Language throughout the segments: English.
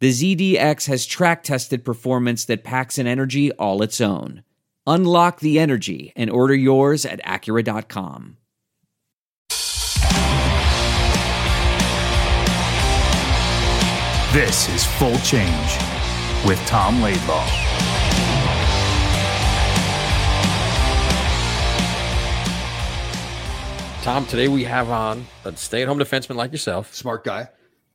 the ZDX has track tested performance that packs an energy all its own. Unlock the energy and order yours at Acura.com. This is Full Change with Tom Laidlaw. Tom, today we have on a stay at home defenseman like yourself, Smart guy.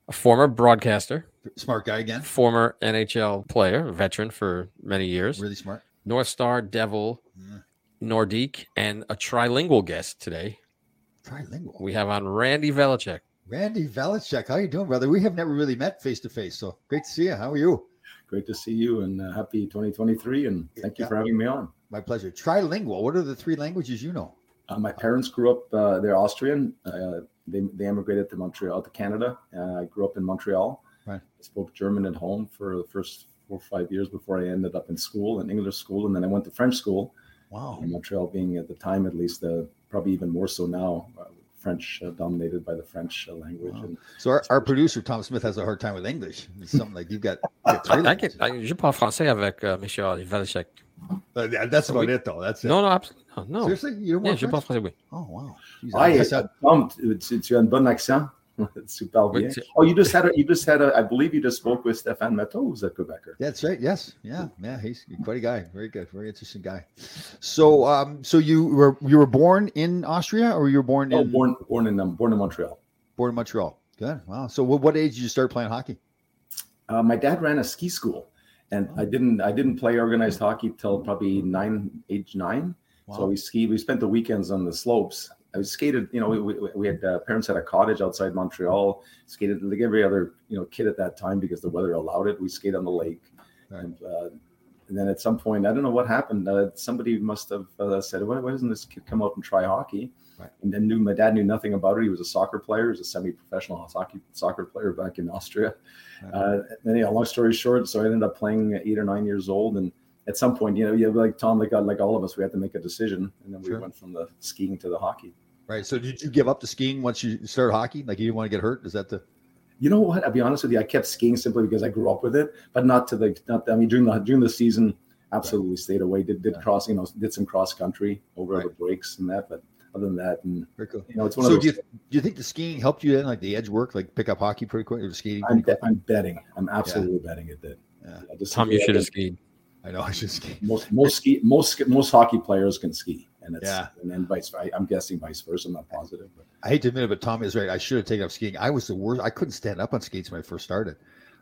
a former broadcaster, Smart guy again. former NHL player, veteran for many years, Really smart. North Star Devil, Yeah. Nordique, and a trilingual guest today. Trilingual. We have on Randy Velischek. Randy Velischek. How you doing, brother? We have never really met face to face, so great to see you. How are you? Great to see you and uh, happy 2023. And thank you Yeah. for having me on. My pleasure. Trilingual. What are the three languages you know? Uh, my parents grew up, uh, they're Austrian. Uh, they, they immigrated to Montreal, to Canada. Uh, I grew up in Montreal. Right. I spoke German at home for the first four or five years before I ended up in school, in English school. And then I went to French school Wow. in Montreal, being at the time, at least, uh, probably even more so now, uh, French uh, dominated by the French uh, language. Wow. And So our, our producer Tom Smith has a hard time with English. It's something like you've got. you got I, I, languages. can- I, je parle français avec uh, Monsieur Velischek. But yeah, that's about it, though. That's it. No, non, absolument. No, no. Seriously, you don't Yeah, want je parle français, oui. Oh wow. Jeez, Hi, I guess uh, that- Tom, tu, tu as un bon accent. Super bien. Oh, you just had a, you just had a, I believe you just spoke with Stefan Matteau, who's a Quebecer. That's right. Yes. Yeah. Yeah. He's quite a guy. Very good. Very interesting guy. So, um, so you were you were born in Austria, or you were born Oh, in born born in um, born in Montreal. born in Montreal? Good. Wow. So, what, what age did you start playing hockey? Uh, my dad ran a ski school, and I didn't I didn't play organized hockey till probably nine age nine. Wow. So we skied. We spent the weekends on the slopes. I was skated. You know, we, we, we had uh, parents had a cottage outside Montreal. Skated like every other you know kid at that time because the weather allowed it. We skated on the lake, Right. and, uh, and then at some point I don't know what happened. Uh, somebody must have uh, said, "Why, why doesn't this kid come out and try hockey?" Right. And then knew my dad knew nothing about it. He was a soccer player. He was a semi-professional hockey soccer player back in Austria. Right. Uh, and yeah, long story short, so I ended up playing at eight or nine years old, and at some point, you know, you like Tom, like uh, like all of us, we had to make a decision, and then we Sure. went from the skiing to the hockey. Right. So, did you give up the skiing once you started hockey? Like you didn't want to get hurt? Is that the You know what? I'll be honest with you. I kept skiing simply because I grew up with it, but not to the not. I mean, during the during the season, absolutely stayed away. Did did Yeah. cross, you know, did some cross country over Right. the breaks and that, but other than that, and very cool? you know, it's one So, of do those. you do you think the skiing helped you in like the edge work, like pick up hockey pretty quick, or skating? I'm, Pretty bet quick? I'm betting. I'm absolutely betting it did. Yeah. I just Tom, you should have think skied. I know. I should ski. Most most ski most most hockey players can ski, and it's Yeah. and then vice. I, I'm guessing vice versa. I'm not positive, but I hate to admit it, but Tommy is right. I should have taken up skiing. I was the worst. I couldn't stand up on skates when I first started.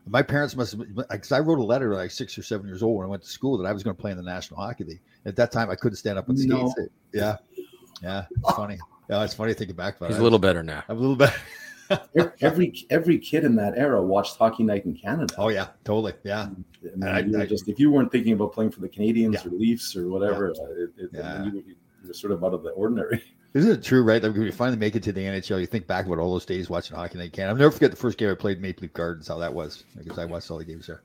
My parents must have, because I wrote a letter like six or seven years old when I went to school that I was going to play in the National Hockey League. At that time, I couldn't stand up on No. skates. Yeah, yeah, it's funny. Yeah, it's funny thinking back about He's it. a little better now. I'm a little bit. every every kid in that era watched Hockey Night in Canada. Oh yeah, totally. Yeah, I mean, I- I- just if you weren't thinking about playing for the Canadiens Yeah. or Leafs or whatever, uh, it, it, Yeah. you, you were sort of out of the ordinary. isn't it true? Right? Like when you finally make it to the NHL, you think back about all those days watching hockey. Night in Canada. I'll never forget the first game I played Maple Leaf Gardens. How that was because I watched all the games there.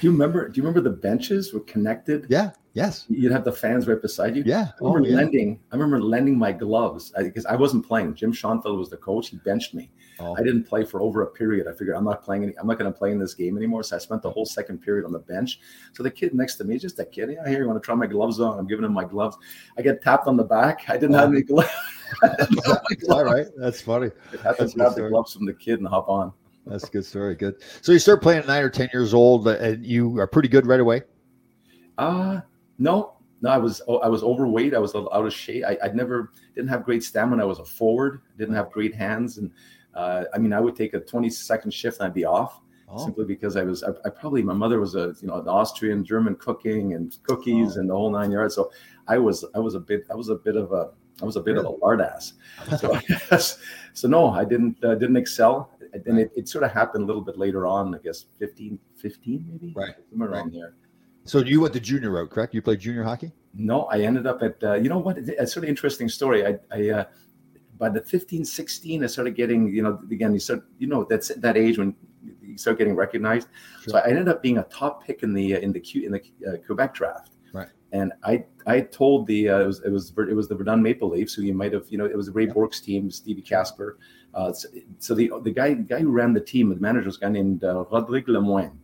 Do you remember? Do you remember the benches were connected? Yeah. Yes. You'd have the fans right beside you. Yeah. I remember Oh, yeah. lending. I remember lending my gloves because I, wasn't playing. Jim Schoenfeld was the coach. He benched me. Oh. I didn't play for over a period. I figured I'm not playing. Any, I'm not going to play in this game anymore. So I spent the whole second period on the bench. So the kid next to me, just a kid, yeah, here you want to try my gloves on? I'm giving him my gloves. I get tapped on the back. I didn't have oh. any gloves. all right. That's funny. I had to That's a good grab the gloves from the kid and hop on. That's a good story. Good. So you start playing at nine or ten years old, uh, and you are pretty good right away. Uh no, no, I was oh, I was overweight. I was out of shape. I, I never didn't have great stamina. I was a forward. Didn't have great hands, and uh, I mean, I would take a 20 second shift and I'd be off. Oh. Simply because I was, I, I, probably my mother was a you know an Austrian German cooking and cookies oh. and the whole nine yards. So I was I was a bit I was a bit of a I was a bit really? of a lard ass. So, so no, I didn't uh, didn't excel, and it, it, sort of happened a little bit later on. I guess 15, 15 maybe, right, somewhere right. around there. So you went the junior route, correct? You played junior hockey? No, I ended up at, uh, you know what? It's sort of interesting story. I, I uh, by the 15, 16, I started getting, you know, again, you start, you know, that's that age when you start getting recognized. Sure. So I ended up being a top pick in the, uh, in the, Q, in the uh, Quebec draft. Right. And I, I told the, uh, it was, it was, it was the Verdun Maple Leafs who you might have, you know, it was Ray yeah. Bourque's team, Stevie Kasper. Uh, so, so, the, the guy, the guy who ran the team, the manager was a guy named uh, Rodrigue Lemoine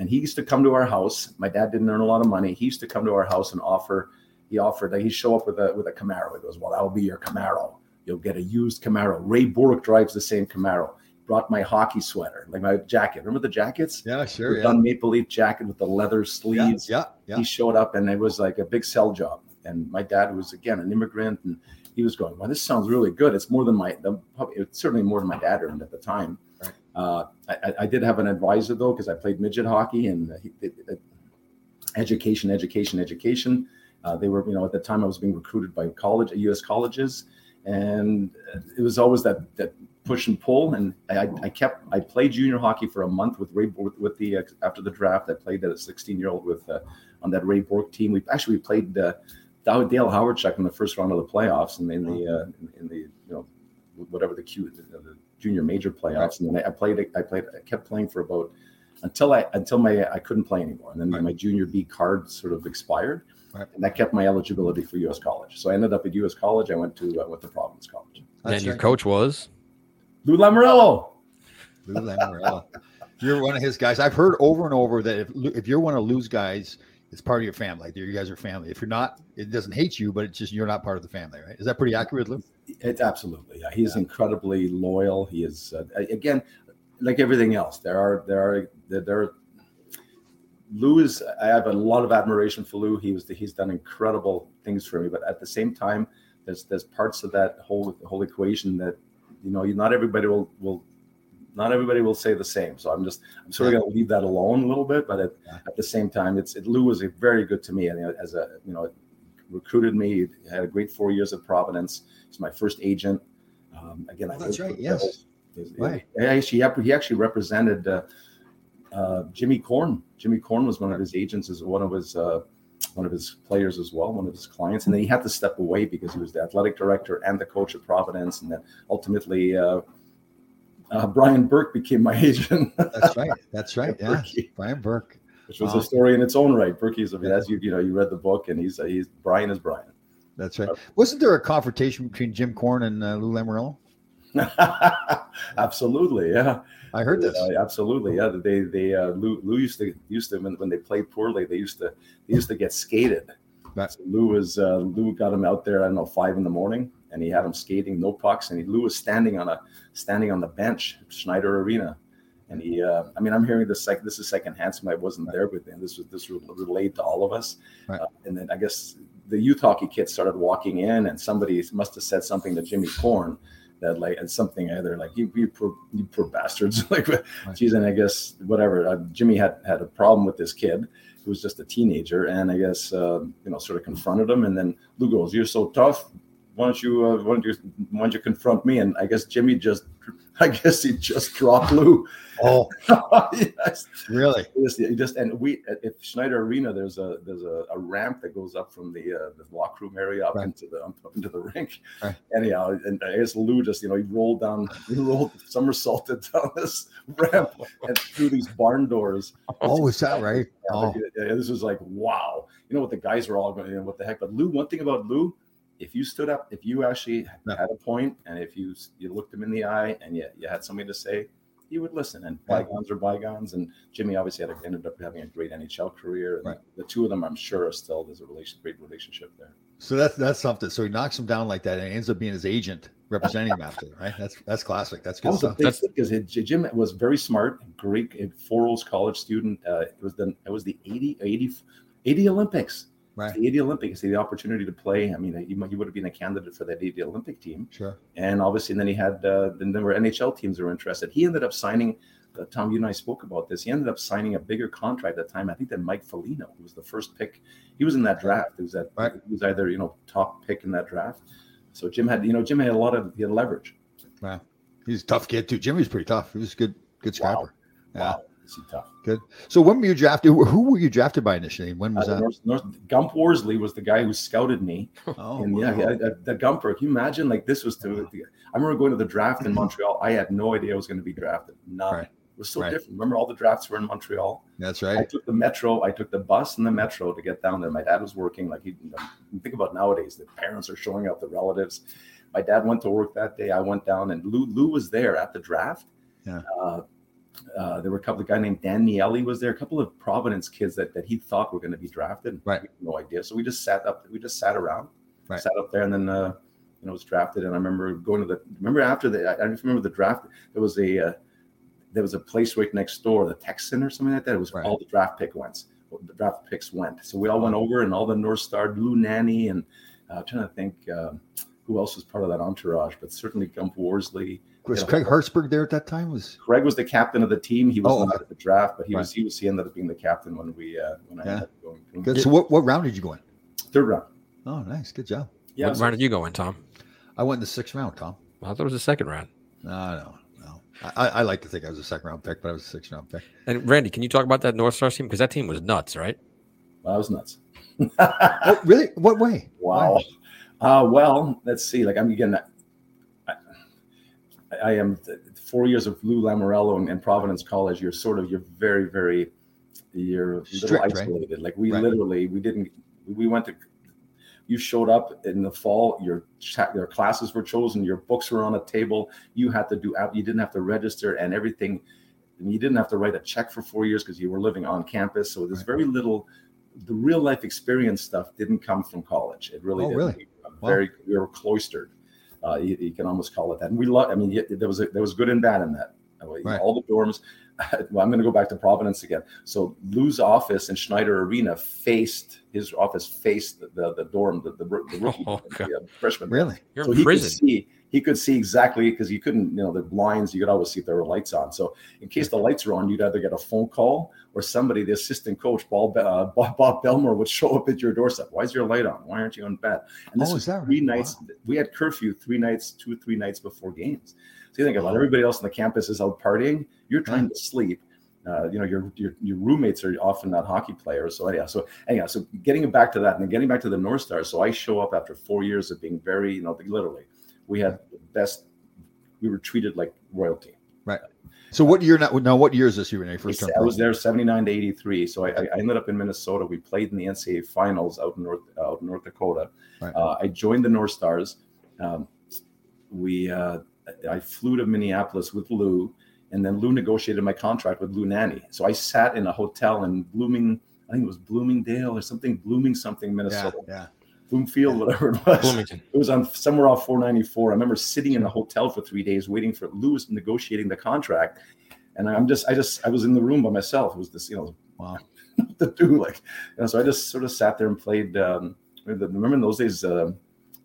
and he used to come to our house. My dad didn't earn a lot of money. He used to come to our house and offer. He offered. That he'd show up with a with a Camaro. He goes, "Well, that'll be your Camaro. You'll get a used Camaro." Ray Bourque drives the same Camaro. Brought my hockey sweater, like my jacket. Remember the jackets? Yeah, sure. The yeah. Maple Leaf jacket with the leather sleeves. Yeah, yeah, yeah. He showed up, and it was like a big sell job. And my dad was again an immigrant, and he was going, "Well, this sounds really good. It's more than my, the, it's certainly more than my dad earned at the time." Uh, I, I, did have an advisor though because I played midget hockey and he, it, it, education, education, education. Uh, they were, you know, at the time I was being recruited by college, U.S. colleges, and it was always that that push and pull. And I, I kept, I played junior hockey for a month with Ray with, with the uh, after the draft. I played as a 16 year old with uh, on that Ray Bourque team. We actually played Dale Hawerchuk in the first round of the playoffs, and in the uh, in, in the you know whatever the Q the, the junior major playoffs, and then I played. I played. I kept playing for about until I until my I couldn't play anymore, and then right. my junior B card sort of expired, right. and that kept my eligibility for U.S. college. So I ended up at U.S. college. I went to uh, went to Providence College. That's and your right. coach was Lou Lamoriello. Lou Lamoriello. you're one of his guys. I've heard over and over that if if you're one of Lou's guys, it's part of your family. Like you guys are family. If you're not, it doesn't hate you, but it's just you're not part of the family, right? Is that pretty accurate, Lou? It's absolutely. Yeah. He's yeah. incredibly loyal. He is uh, again, like everything else. There are there are there, there are, Lou is. I have a lot of admiration for Lou. He was he's done incredible things for me, but at the same time, there's there's parts of that whole whole equation that you know not everybody will will not everybody will say the same. So I'm just I'm sort of going to leave that alone a little bit. But at, at the same time, it's it, Lou was a very good to me, and as a you know recruited me, had a great four years at Providence. He's my first agent. Um, again, oh, that's right. Yes. right. He actually he actually represented uh, uh, Jimmy Korn. Jimmy Korn was one of his agents, as one of his. Uh, one of his players as well, one of his clients, and then he had to step away because he was the athletic director and the coach at Providence, and then ultimately uh, uh, Brian Burke became my agent. That's right. That's right. yeah, Brian Burke, which was a story in its own right. Burke's, yeah. as you you know, you read the book, and he's uh, he's Brian is Brian. That's right. Wasn't there a confrontation between Jim Korn and uh, Lou Lamoriello? absolutely, yeah. I heard this. Uh, absolutely, yeah. They they uh, Lou, Lou used to used to when, when they played poorly, they used to they used to get skated. So Lou was uh, Lou got him out there. I don't know five in the morning, and he had him skating, no pucks, and he, Lou was standing on a standing on the bench, Schneider Arena, and he. Uh, I mean, I'm hearing this like this is secondhand. So I wasn't right. there with him. This was this relayed to all of us, right. uh, and then I guess the youth hockey kids started walking in, and somebody must have said something to Jimmy Korn that like and something either like you you poor, you poor bastards like geez and I guess whatever uh, Jimmy had had a problem with this kid was just a teenager and I guess uh, you know sort of confronted him and then Lou goes you're so tough why don't you uh, why don't you why don't you confront me? And I guess Jimmy just I guess he just dropped Lou. Oh, yes. really? He just, and we at Schneider Arena, there's a there's a, a ramp that goes up from the uh, the locker room area up right. into the up into the rink. Right. Anyhow, and I guess Lou just you know he rolled down, he rolled somersaulted down this ramp and through these barn doors. Oh, is that right? Yeah, oh. this was like wow. You know what the guys were all going, you know, what the heck? But Lou, one thing about Lou if you stood up, if you actually had a point, and if you you looked him in the eye, and you, you had something to say, he would listen. And bygones are bygones. And Jimmy obviously had a, ended up having a great NHL career. And right. the two of them, I'm sure, are still there's a relation, great relationship there. So that's that's something. So he knocks him down like that, and ends up being his agent representing him after. Right? That's that's classic. That's good stuff. That's because Jim was very smart, great, Four O's college student. Uh, it was the it was the 80, 80, 80 Olympics Right. the 80 Olympics, the opportunity to play. I mean, he, he would have been a candidate for that 80 Olympic team. Sure. And obviously, then he had, uh, then there were NHL teams that were interested. He ended up signing, uh, Tom, you and I spoke about this. He ended up signing a bigger contract at the time, I think, than Mike Foligno, who was the first pick. He was in that draft. It was that, Right. he was either, you know, top pick in that draft. So Jim had, you know, Jim had a lot of he had leverage. Wow. He's a tough kid too. Jimmy's pretty tough. He was a good, good Wow. scrapper. Yeah. Wow. Tough? Good. So when were you drafted? Who were you drafted by initially? When Uh, was the that? North, North, Gump Worsley was the guy who scouted me. Oh, and yeah, wow. yeah, the, the Gumper. Can you imagine? Like this was to. I remember going to the draft in Montreal. I had no idea I was going to be drafted. None. Right. It was so Right. different. Remember, all the drafts were in Montreal. That's right. I took the metro. I took the bus and the metro to get down there. My dad was working. Like he, think about nowadays, the parents are showing up, the relatives. My dad went to work that day. I went down, and Lou Lou was there at the draft. Yeah. Uh, uh, there were a couple of guy named Dan Miele was there. A couple of Providence kids that, that he thought were going to be drafted. Right. No idea. So we just sat up. We just sat around. Right. Sat up there, and then uh, you know was drafted. And I remember going to the. Remember after the. I, I remember the draft. There was a. Uh, there was a place right next door, the Texan or something like that. It was Right. all the draft pick went. The draft picks went. So we all went over, and all the North Star, Lou Nanne, and uh, I'm trying to think um who else was part of that entourage, but certainly Gump Worsley. Was Yeah. Craig Hartsburg there at that time? Was Craig was the captain of the team. He was Oh, not at the draft, but he Right. was he was he ended up being the captain when we uh, when I Yeah. ended up going good. So what, what round did you go in? third round. Oh, nice. Good job. Yeah, what so- round did you go in, Tom? I went in the sixth round, Tom. I thought it was the second round. No, no, no. I, I like to think I was a second round pick, but I was a sixth round pick. And Randy, can you talk about that North Stars team? Because that team was nuts, right? Well, that was nuts. Oh, really? What way? Wow. Uh, well, let's see. Like I'm again. I, am four years of Lou Lamoriello and, in Providence College. You're sort of you're very very you're a little Strict, right? isolated. Like we Right. literally we didn't we went to. You showed up in the fall. Your your classes were chosen. Your books were on a table. You had to do. out- You didn't have to register and everything. And you didn't have to write a check for four years because you were living on campus. So there's very little. The real life experience stuff didn't come from college. It really Oh, didn't. really? Wow. Very, we were cloistered. Uh, you, you can almost call it that. And we love. I mean, y- there was a, there was good and bad in that. You know, Right. All the dorms. well, I'm going to go back to Providence again. So Lou's office in Schneider Arena faced his office faced the the, the dorm, the the, the rookie, Oh, the, uh, freshman. Really? You're So in he could prison. see he could see exactly because you couldn't, you know, the blinds. You could always see if there were lights on. So in case the lights are on, you'd either get a phone call or somebody, the assistant coach, Bob, uh, Bob, Bob Bellemore, would show up at your doorstep. Why is your light on? Why aren't you in bed? And this Oh, was that three right? nights. We had curfew three nights, two three nights before games. So you think about it, everybody else on the campus is out partying. You're trying to sleep. Uh, you know, your, your your roommates are often not hockey players. So anyhow, so anyhow, so getting back to that and then getting back to the North Stars. So I show up after four years of being very, you know, literally, we had the best. We were treated like royalty. Right. So what year now? Now, what year is this year when you first I was there 79 to 83. So I, I ended up in Minnesota. We played in the NCAA finals out in North out in North Dakota. Right. Uh, I joined the North Stars. Um, we uh, I flew to Minneapolis with Lou, and then Lou negotiated my contract with Lou Nanne. So I sat in a hotel in Blooming, I think it was Bloomingdale or something, Blooming something, Yeah, Minnesota, yeah. Bloomfield, whatever it was. Bloomington. It was on somewhere off 494. I remember sitting in a hotel for three days waiting for Lewis negotiating the contract. And I'm just, I just, I was in the room by myself. It was this, you know, Wow. to do like, you know, so I just sort of sat there and played. Um, remember in those days, uh,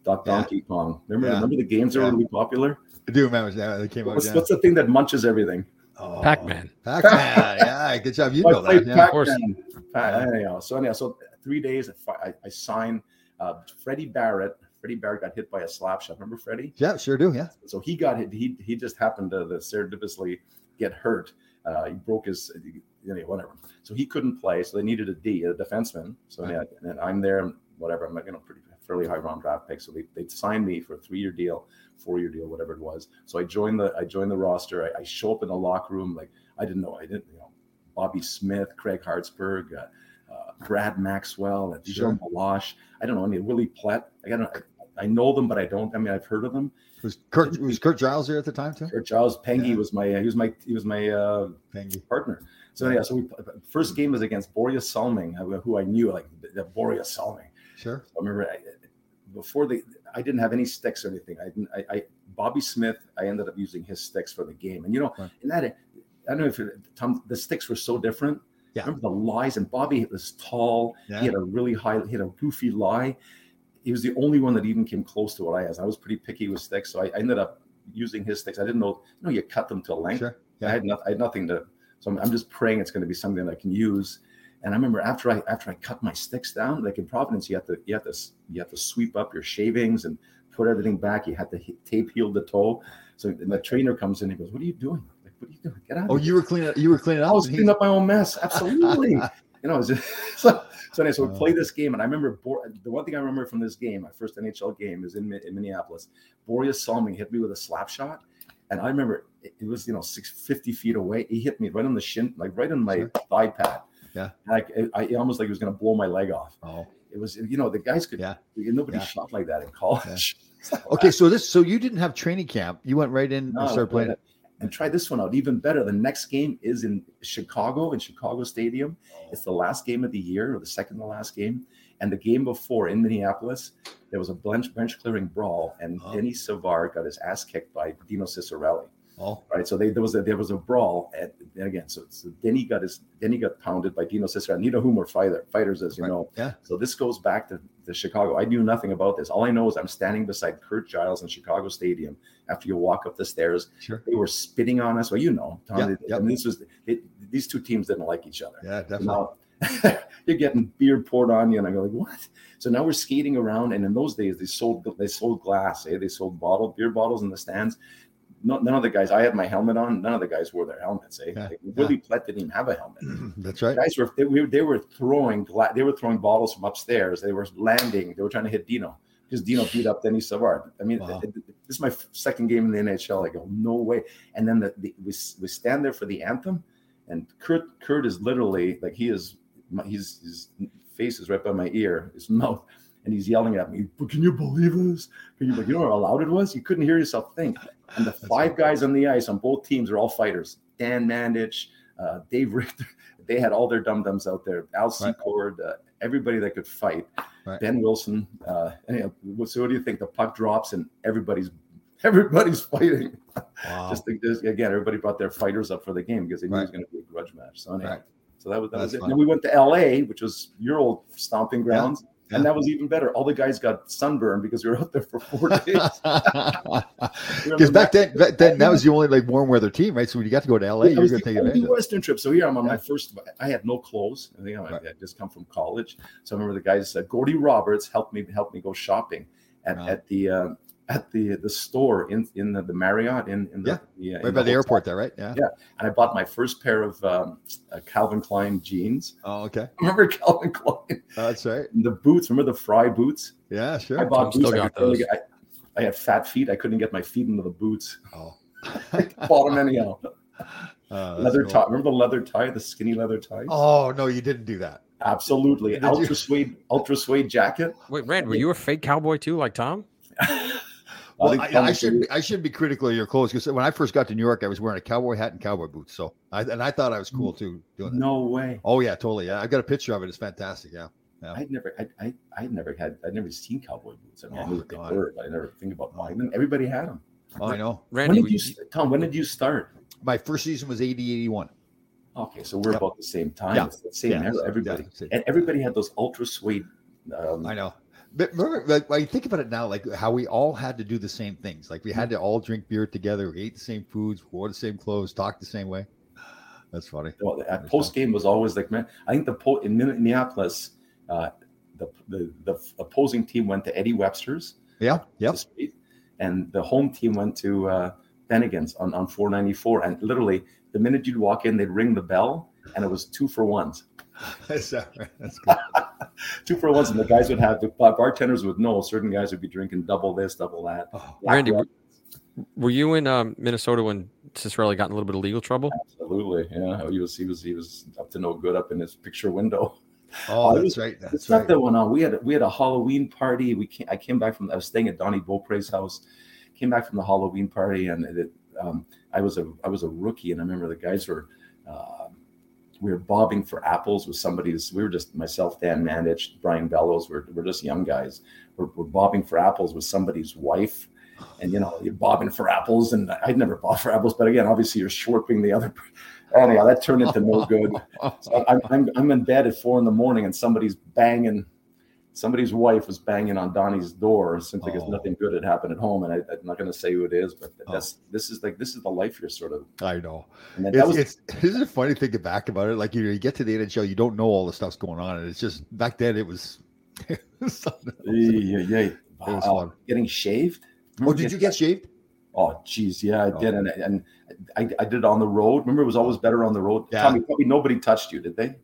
Doc Yeah. Donkey Kong. Remember, Yeah. remember the games that Yeah. were really popular. I do remember that. They came out. What's, Yeah. what's the thing that munches everything? Oh, Pac-Man. Pac-Man. yeah, good job. You So I know played that. Yeah. Of course. Pac-Man. Pa- anyhow, so anyhow, so three days, I, fi- I, I signed uh, Freddie Barrett. Freddie Barrett got hit by a slap shot. Remember Freddie? yeah, sure do. Yeah. So he got hit. He he just happened to the serendipitously get hurt. Uh, he broke his, you know, whatever. So he couldn't play. So they needed a D, a defenseman. So yeah, and I'm there. Whatever. I'm you know pretty fairly high round draft pick. So they they signed me for a three year deal, four year deal, whatever it was. So I joined the I joined the roster. I, I show up in the locker room like I didn't know. I didn't you know Bobby Smith, Craig Hartsburg. Uh, uh, Brad Maxwell, and Sure. Dijon Balash. I don't know any Willie Plett. I got I, I know them, but I don't. I mean, I've heard of them. Was Curt was Curt Giles there at the time too? Curt Giles Pengy Yeah. was my he was my he was my uh, you. partner. So yeah, so we first game was against Borje Salming, who- who I knew like the, Borje Salming. Sure. I remember I, before the I didn't have any sticks or anything. I didn't. I, I Bobby Smith. I ended up using his sticks for the game, and you know, Right. in that I don't know if it, Tom, the sticks were so different. Yeah. Remember the lies? And Bobby was tall. Yeah. He had a really high, he had a goofy lie. He was the only one that even came close to what I had. I was pretty picky with sticks, so I, I ended up using his sticks. I didn't know, you know, you cut them to a length. Sure. I had nothing. I had nothing to. So I'm, I'm just praying it's going to be something that I can use. And I remember after I after I cut my sticks down, like in Providence, you have to you have to you have to sweep up your shavings and put everything back. You had to tape heel the toe. So and the trainer comes in. He goes, "What are you doing? What are you doing? Get out!" Oh, of here." you were cleaning. You were cleaning I was cleaning up my own mess. Absolutely. you know, just, so, so anyway, so we uh. play this game, and I remember the one thing I remember from this game, my first NHL game, is in, in Minneapolis. Borje Salming hit me with a slap shot, and I remember it, it was you know six fifty feet away. He hit me right on the shin, like right on my Sure. thigh pad. Yeah. like I, I almost like he was going to blow my leg off. Oh. It was you know the guys could Yeah. nobody Yeah. shot like that in college. Okay, so this, so you didn't have training camp. You went right in No, and started playing. And try this one out even better. The next game is in Chicago, in Chicago Stadium. Oh. It's the last game of the year, or the second to last game. And the game before in Minneapolis, there was a bench bench clearing brawl, and Oh. Denny Savard got his ass kicked by Dino Ciccarelli. Oh, Right, so they, there was a there was a brawl, and again, so, so Denny got his Denny got pounded by Dino Ciccarelli. Neither of whom were fighter, fighters, as you Right. know. yeah. So this goes back to, to Chicago. I knew nothing about this. All I know is I'm standing beside Curt Giles in Chicago Stadium. After you walk up the stairs, Sure. they were spitting on us. Well, you know, Tom, Yeah, they- yeah. I mean, this was it, these two teams didn't like each other. Yeah, definitely. Now you're getting beer poured on you, and I go like, what? So now we're skating around, and in those days they sold they sold glass, eh? They sold bottle beer bottles in the stands. No, none of the guys. I had my helmet on. None of the guys wore their helmets. Eh? Yeah, Like, Willie Plett didn't even have a helmet That's right. guys were they, we, they were throwing gla- they were throwing bottles from upstairs. They were landing. They were trying to hit Dino because Dino beat up Denny Savard. I mean, Wow. this is my second game in the NHL. I go, no way. And then the, the we we stand there for the anthem, and Curt Curt is literally like he is my, he's his face is right by my ear, his mouth. And he's yelling at me, but can you believe this? Can you, you know how loud it was? You couldn't hear yourself think. And the five guys on the ice on both teams are all fighters. Dan Mandich, uh, Dave Richter, they had all their dum dums out there. Al Right. Secord, uh, everybody that could fight. Right. Behn Wilson. Uh, anyhow, so what do you think? The puck drops and everybody's everybody's fighting. Wow. Just, think this again, everybody brought their fighters up for the game because they knew it was going to be a grudge match. So anyhow, Right. so that was that That's was it. fun. Then we went to L.A., which was your old stomping grounds. yeah. And that was even better. All the guys got sunburned because we were out there for four days. Because back then, back then that was the only like warm weather team, right? So when you got to go to LA, I you were was going to take advantage. Western trip. So here I'm on Yeah. my first. I had no clothes. I think I Right. had just come from college. So I remember the guys said Gordie Roberts helped me help me go shopping at, Wow. at the uh, at the the store in in the, the Marriott in in the, Yeah. the, uh, Right by the hotel. airport there, right? Yeah. Yeah. And I bought my first pair of um, uh, Calvin Klein jeans. Oh, okay. Remember Calvin Klein? That's right. The boots. Remember the Frye boots? Yeah, sure. I sure. bought Tom boots. still I, got could those. get- I, I had fat feet. I couldn't get my feet into the boots. Oh. Bought them anyhow. Uh, leather cool. tie. Remember the leather tie, the skinny leather tie? Oh no, you didn't do that. Absolutely. Did you? Ultra suede, ultra suede jacket. Wait, Rand, were you a fake cowboy too, like Tom? Well, think I, I was should the- I should be critical of your clothes because when I first got to New York, I was wearing a cowboy hat and cowboy boots. So I and I thought I was cool too doing that. No way. Oh yeah, totally. Yeah, I've got a picture of it. It's fantastic. Yeah. I'd never, I, I, I'd never had, I'd never seen cowboy boots. I mean, I Oh, knew what they God. were, but I never think about buying them. Everybody had them. Oh, I know. Randy, when did you, Tom? When did you start? My first season was 80, 81. Okay, so we're Yep. about the same time. Yeah. Same Yeah, era. Everybody, yeah, same. and everybody had those ultra suede. Um, I know. But remember, like, you think about it now, like how we all had to do the same things. Like we had to all drink beer together, we ate the same foods, wore the same clothes, talked the same way. That's funny. well, that post game was always like, man, I think the po- in Minneapolis, uh, the, the the opposing team went to Eddie Webster's. Yeah. To. And the home team went to uh, Bennigan's on, on 494. And literally, the minute you'd walk in, they'd ring the bell, and it was two for ones. That's, all right. That's good. Two for ones. And the guys would have, the bartenders would know, certain guys would be drinking double this, double that. Oh, Randy, Rock, were you in um, Minnesota when Ciccarelli got in a little bit of legal trouble? absolutely. Yeah. He was, he was, he was up to no good up in his picture window. oh it that's was- right. the That's stuff right. that went on. We had we had a Halloween party. We came, I came back from I was staying at Donnie Beaupre's house. Came back from the Halloween party, and it, um, I was a I was a rookie, and I remember the guys were. Uh, we were bobbing for apples with somebody's. We were just myself, Dan Mandich, Brian Bellows. We're, we're just young guys. We're, we're bobbing for apples with somebody's wife, and you know you're bobbing for apples, and I'd never bob for apples, but again, obviously you're shorting the other. Anyhow, that turned into no good. So I'm, I'm I'm in bed at four in the morning, and somebody's banging. Somebody's wife was banging on Donnie's door simply because Oh. nothing good had happened at home, and I, I'm not going to say who it is, but Oh. that's this is like this is the life you're sort of. I know. And that was It's, it's isn't it funny thinking back about it? Like you, you get to the NHL, you don't know all the stuff's going on, and it's just back then it was. it was something yeah, yeah. Was Wow. Getting shaved. Oh, did you get shaved? Oh, geez, yeah, I Oh. did, and and I, I did it on the road. Remember, it was always better on the road. Yeah. Tommy, probably nobody touched you, did they?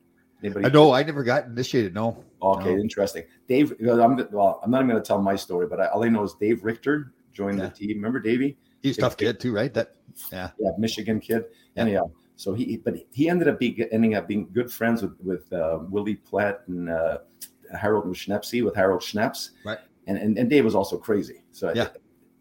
Anybody? I know. I never got initiated. No. Okay, No. interesting. Dave, I'm well. I'm not even going to tell my story, but I, all I know is Dave Richter joined Yeah. the team. Remember Davey? He's a tough kid too, right? That. Yeah. Yeah, Michigan kid. Yeah. Anyhow, so he but he ended up being ending up being good friends with with uh, Willie Plett and uh, Harold Schnepsy with Harold Snepsts. Right. And, and and Dave was also crazy. So Yeah.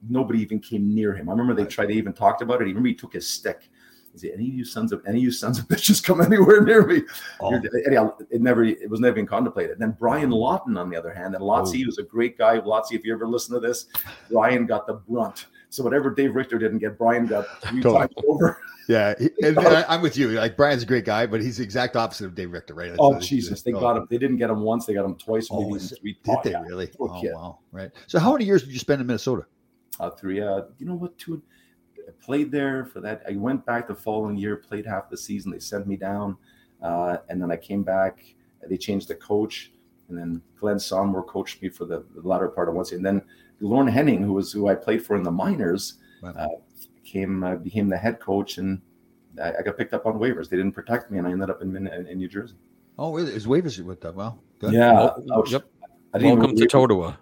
nobody even came near him. I remember they Right. tried to even talked about it. He remember he took his stick. Said, "Any of you sons of any of you sons of bitches come anywhere near me?" Oh, anyhow, it never it was never even contemplated. Then Brian Lawton, on the other hand, and Lotzie Oh. was a great guy. Lotzie, if you ever listen to this, Brian got the brunt. So whatever Dave Richter didn't get, Brian got three Totally. times over. yeah. he- and, and I, I'm with you. Like Brian's a great guy, but he's the exact opposite of Dave Richter, right? Oh Jesus, they oh, got him. They didn't get him once. They got him twice, Oh, maybe is even three. Did Oh, they yeah. really? Oh wow! Right. So how many years did you spend in Minnesota? Uh, three. Uh, you know what? Two. I played there for that. I went back the following year, played half the season. They sent me down, uh, and then I came back. They changed the coach, and then Glenn Sonmore coached me for the, the latter part of one season. Then Lorne Henning, who was who I played for in the minors, Right. uh, came uh, became the head coach, and I, I got picked up on waivers. They didn't protect me, and I ended up in in, in New Jersey. Oh, really? His waivers went them. Well, good. Yeah. Wel- ouch. yep. I didn't Welcome even- to Totowa.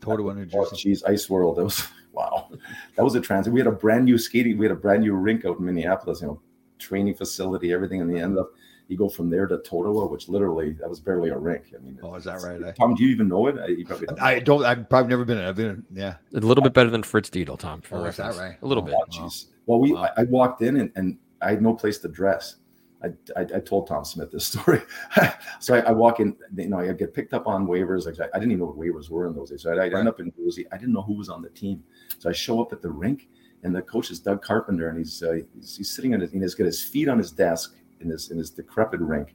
Total New Oh, Jersey. geez, Ice World. That was wow. That was a transit. We had a brand new skating. We had a brand new rink out in Minneapolis. You know, training facility, everything. And the end up, you go from there to Totowa, which literally that was barely a rink. I mean, Oh, is that right? I- Tom, do you even know it? I, you probably don't. I don't. I've probably never been. in- I've been. Yeah. A little bit better than Fritz Diedel, Tom. For Oh, is that right? A little Oh, bit. Oh, oh jeez. Well, we Wow. I, I walked in and, and I had no place to dress. I, I, I told Tom Smith this story. so I, I walk in, you know, I get picked up on waivers. Like I, I didn't even know what waivers were in those days. So I, I Right. end up in Jersey. I didn't know who was on the team. So I show up at the rink, and the coach is Doug Carpenter, and he's uh, he's, he's sitting on his, he's got his feet on his desk in his in his decrepit rink.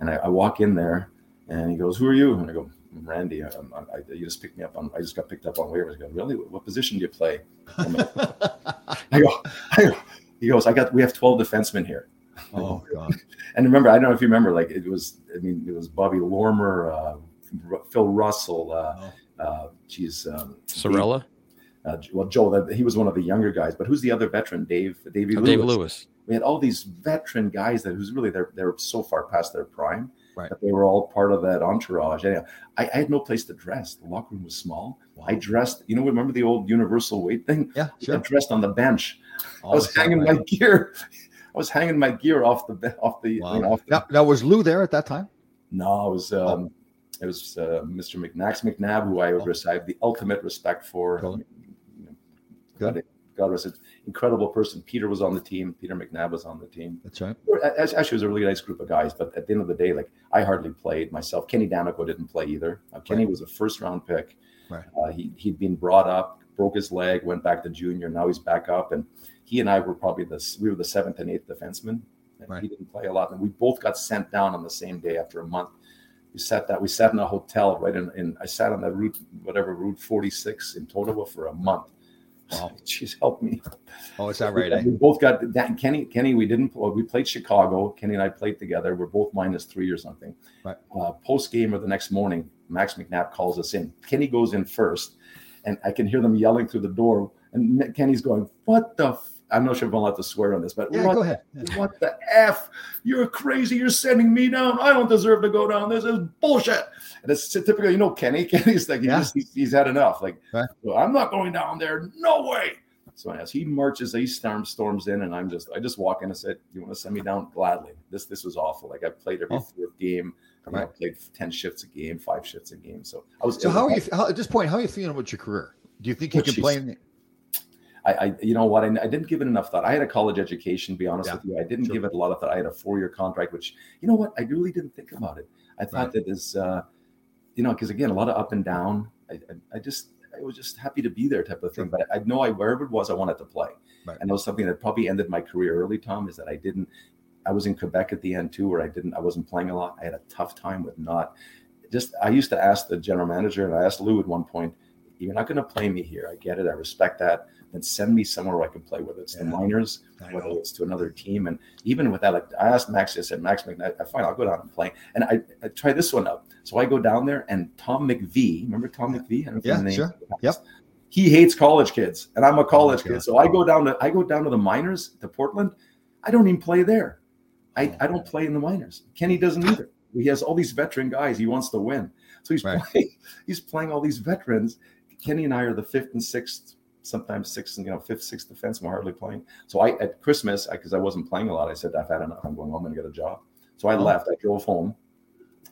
And I, I walk in there, and he goes, "Who are you?" And I go, "I'm Randy. I'm, I, you just picked me up on. I just got picked up on waivers." I go, "Really? What, what position do you play?" I'm like, I go, I go, he goes, I got, we have 12 defensemen here. Oh God. And remember, I don't know if you remember, like it was, I mean, it was Bobby Lorimer, uh, Ru- Phil Russell, uh, Oh. uh, geez, um, Cirella, uh, well, Joe, that he was one of the younger guys, but who's the other veteran? Dave, Davey Oh, Lewis. Dave Lewis. We had all these veteran guys that who's really they're they're so far past their prime Right. that they were all part of that entourage. Anyhow, I, I had no place to dress. The locker room was small. I dressed, you know, remember the old universal weight thing? Yeah. I Sure. dressed on the bench. Oh, I was hanging right? my gear. I was hanging my gear off the off the, Wow. you know, off the Now, now was Lou there at that time? no, it was um, it was uh, Mr. McNax McNab who I, Oh. I have the ultimate respect for. Totally. You know, Good. God, God rest his incredible person. Peter was on the team. Peter McNab was on the team. That's right. Actually, it was a really nice group of guys. But at the end of the day, like I hardly played myself. Kenny Daneyko didn't play either. Uh, Kenny Right. was a first round pick. Right. Uh, he he'd been brought up, broke his leg, went back to junior. Now he's back up, and he and I were probably the we were the seventh and eighth defensemen. And Right. He didn't play a lot, and we both got sent down on the same day after a month. We sat that we sat in a hotel right in, in I sat on that route whatever route forty six in Totowa for a month. Wow. Jeez, help me. Oh, is that right? Eh? We both got that. Kenny, Kenny, we didn't. Well, we played Chicago. Kenny and I played together. We're both minus three or something. Right. Uh, Post game or the next morning, Max McNab calls us in. Kenny goes in first, and I can hear them yelling through the door. And Kenny's going, "What the?" I'm not sure if I'm allowed to swear on this, but Yeah, what, go ahead. What the f? You're crazy. You're sending me down. I don't deserve to go down. This is bullshit. And it's typical, you know, Kenny. Kenny's like, he Yeah. just, he's, had enough. Like, Right. well, I'm not going down there. No way. So as he marches, he storms storms in, and I'm just I just walk in and said, "You want to send me down gladly?" This this was awful. Like I played every Oh. fourth game. Know, Right. played ten shifts a game, five shifts a game. So I was. So how are you how, at this point? How are you feeling about your career? Do you think you Oh, can jeez. play? In, I, I you know what I, I didn't give it enough thought. I had a college education. To be honest Yeah. with you, I didn't Sure. give it a lot of thought. I had a four year contract, which you know what I really didn't think about it. I thought Right. that is, uh, you know, because again, a lot of up and down. I, I, I just I was just happy to be there, type of thing. But I know I wherever it was, I wanted to play. Right. And that was something that probably ended my career early. Tom is that I didn't. I was in Quebec at the end too, where I didn't. I wasn't playing a lot. I had a tough time with not. Just I used to ask the general manager, and I asked Lou at one point, "You're not going to play me here. I get it. I respect that." Then send me somewhere where I can play, whether it's the Yeah. minors, whether it's to another team. And even with that, like I asked Max, I said, Max McKnight, I uh, fine, I'll go down and play. And I, I try this one out. So I go down there and Tom McVie, remember Tom McVie? I don't know if Yeah, name- sure. Yep. He hates college kids, and I'm a college Oh my God. kid. So I go down to I go down to the minors to Portland. I don't even play there. I, Oh, I don't play in the minors. Kenny doesn't either. He has all these veteran guys. He wants to win. So he's Right. playing, he's playing all these veterans. Kenny and I are the fifth and sixth, sometimes sixth and you know, fifth, sixth defense. I'm hardly playing. So I at Christmas, because I, wasn't playing a lot, I said, I've had enough. I'm going home and get a job. So I Oh. left. I drove home.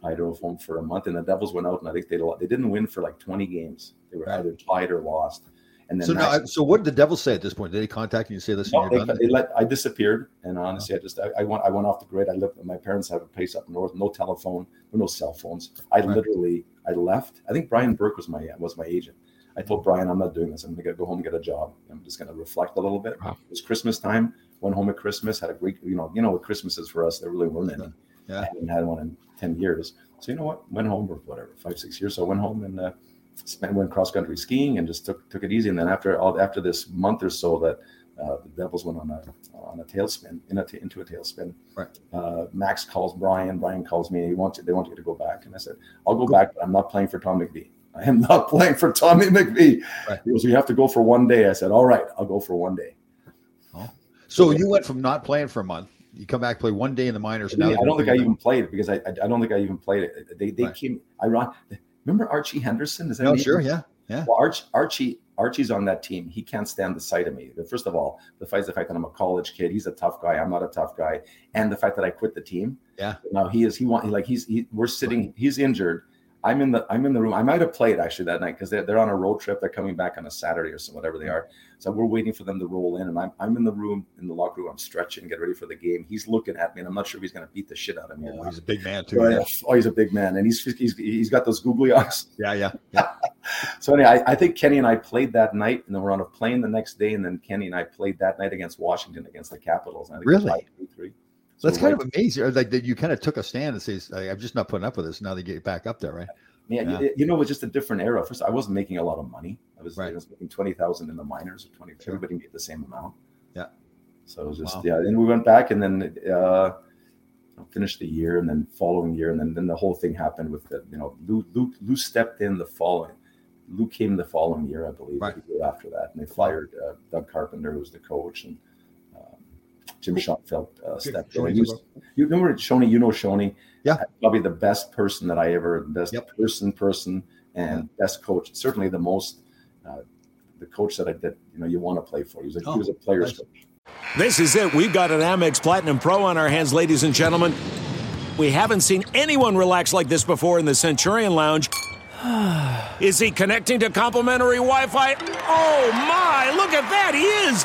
I drove home for a month, and the Devils went out, and I think they they didn't win for like 20 games. They were either tied or lost. And then So now, so what did the Devils say at this point? Did they contact you and say, "Listen, no, you're they, done"? they let I disappeared, and honestly, oh. I just I, I went I went off the grid. I lived. My parents have a place up north, no telephone, no cell phones. I Right. literally I left. I think Brian Burke was my was my agent. I told Brian, I'm not doing this. I'm gonna go home and get a job. I'm just gonna reflect a little bit. Wow. It was Christmas time. Went home at Christmas. Had a great, you know, you know what Christmas is for us. There really weren't any. Yeah. I haven't had one in ten years. So you know what? Went home or whatever, five six years. So I went home and uh, spent went cross country skiing and just took took it easy. And then after all after this month or so that uh, the Devils went on a on a tailspin in a t- into a tailspin. Right. Uh, Max calls Brian. Brian calls me. He wants they want you to go back, and I said I'll go back, but I'm not playing for Tom McVie. I am not playing for Tommy McVie. Right. He goes, you have to go for one day. I said, all right, I'll go for one day. Oh. So you went from not playing for a month. You come back, play one day in the minors. I don't think I even played it because I, I I don't think I even played it. They they Right. came. I. Remember Archie Henderson? Is that oh, No, his sure, yeah, yeah. Well, Arch, Archie Archie's on that team. He can't stand the sight of me. First of all, the fact the fact that I'm a college kid. He's a tough guy. I'm not a tough guy. And the fact that I quit the team. Yeah. Now he is. He want like he's. He, we're sitting. He's injured. I'm in the I'm in the room. I might have played actually that night because they're, they're on a road trip. They're coming back on a Saturday or so, whatever they are. So we're waiting for them to roll in, and I'm I'm in the room in the locker room. I'm stretching, get ready for the game. He's looking at me, and I'm not sure if he's going to beat the shit out of me. Oh, he's a big man too. Yeah. Oh, he's a big man, and he's he's he's got those googly eyes. Yeah, yeah. yeah. so anyway, I, I think Kenny and I played that night, and then we're on a plane the next day, and then Kenny and I played that night against Washington against the Capitals. I think really. It was so that's kind right- of amazing. Like that, you kind of took a stand and says, "I'm just not putting up with this." Now they get back up there, right? Yeah, Yeah. You, you know, it was just a different era. First, I wasn't making a lot of money. I was, I Right. was making twenty thousand in the minors, or twenty. Sure. Everybody made the same amount. Yeah. So it was just Wow. yeah. And we went back, and then uh, finished the year, and then following year, and then then the whole thing happened with the you know Lou Lou, Lou stepped in the following. Lou came the following year, I believe, Right. after that, and they fired uh, Doug Carpenter, who was the coach, and Jim Schoenfeld uh, stepped in. Shoney And he was- took you remember Shoney? You know Shoney? Yeah. Probably the best person that I ever, best Yep. person, person, and best coach. Certainly the most, uh, the coach that I that you know you want to play for. He was a, Oh, he was a player's nice. coach. This is it. We've got an Amex Platinum Pro on our hands, ladies and gentlemen. We haven't seen anyone relax like this before in the Centurion Lounge. Is he connecting to complimentary Wi Fi? Oh my, look at that! He is!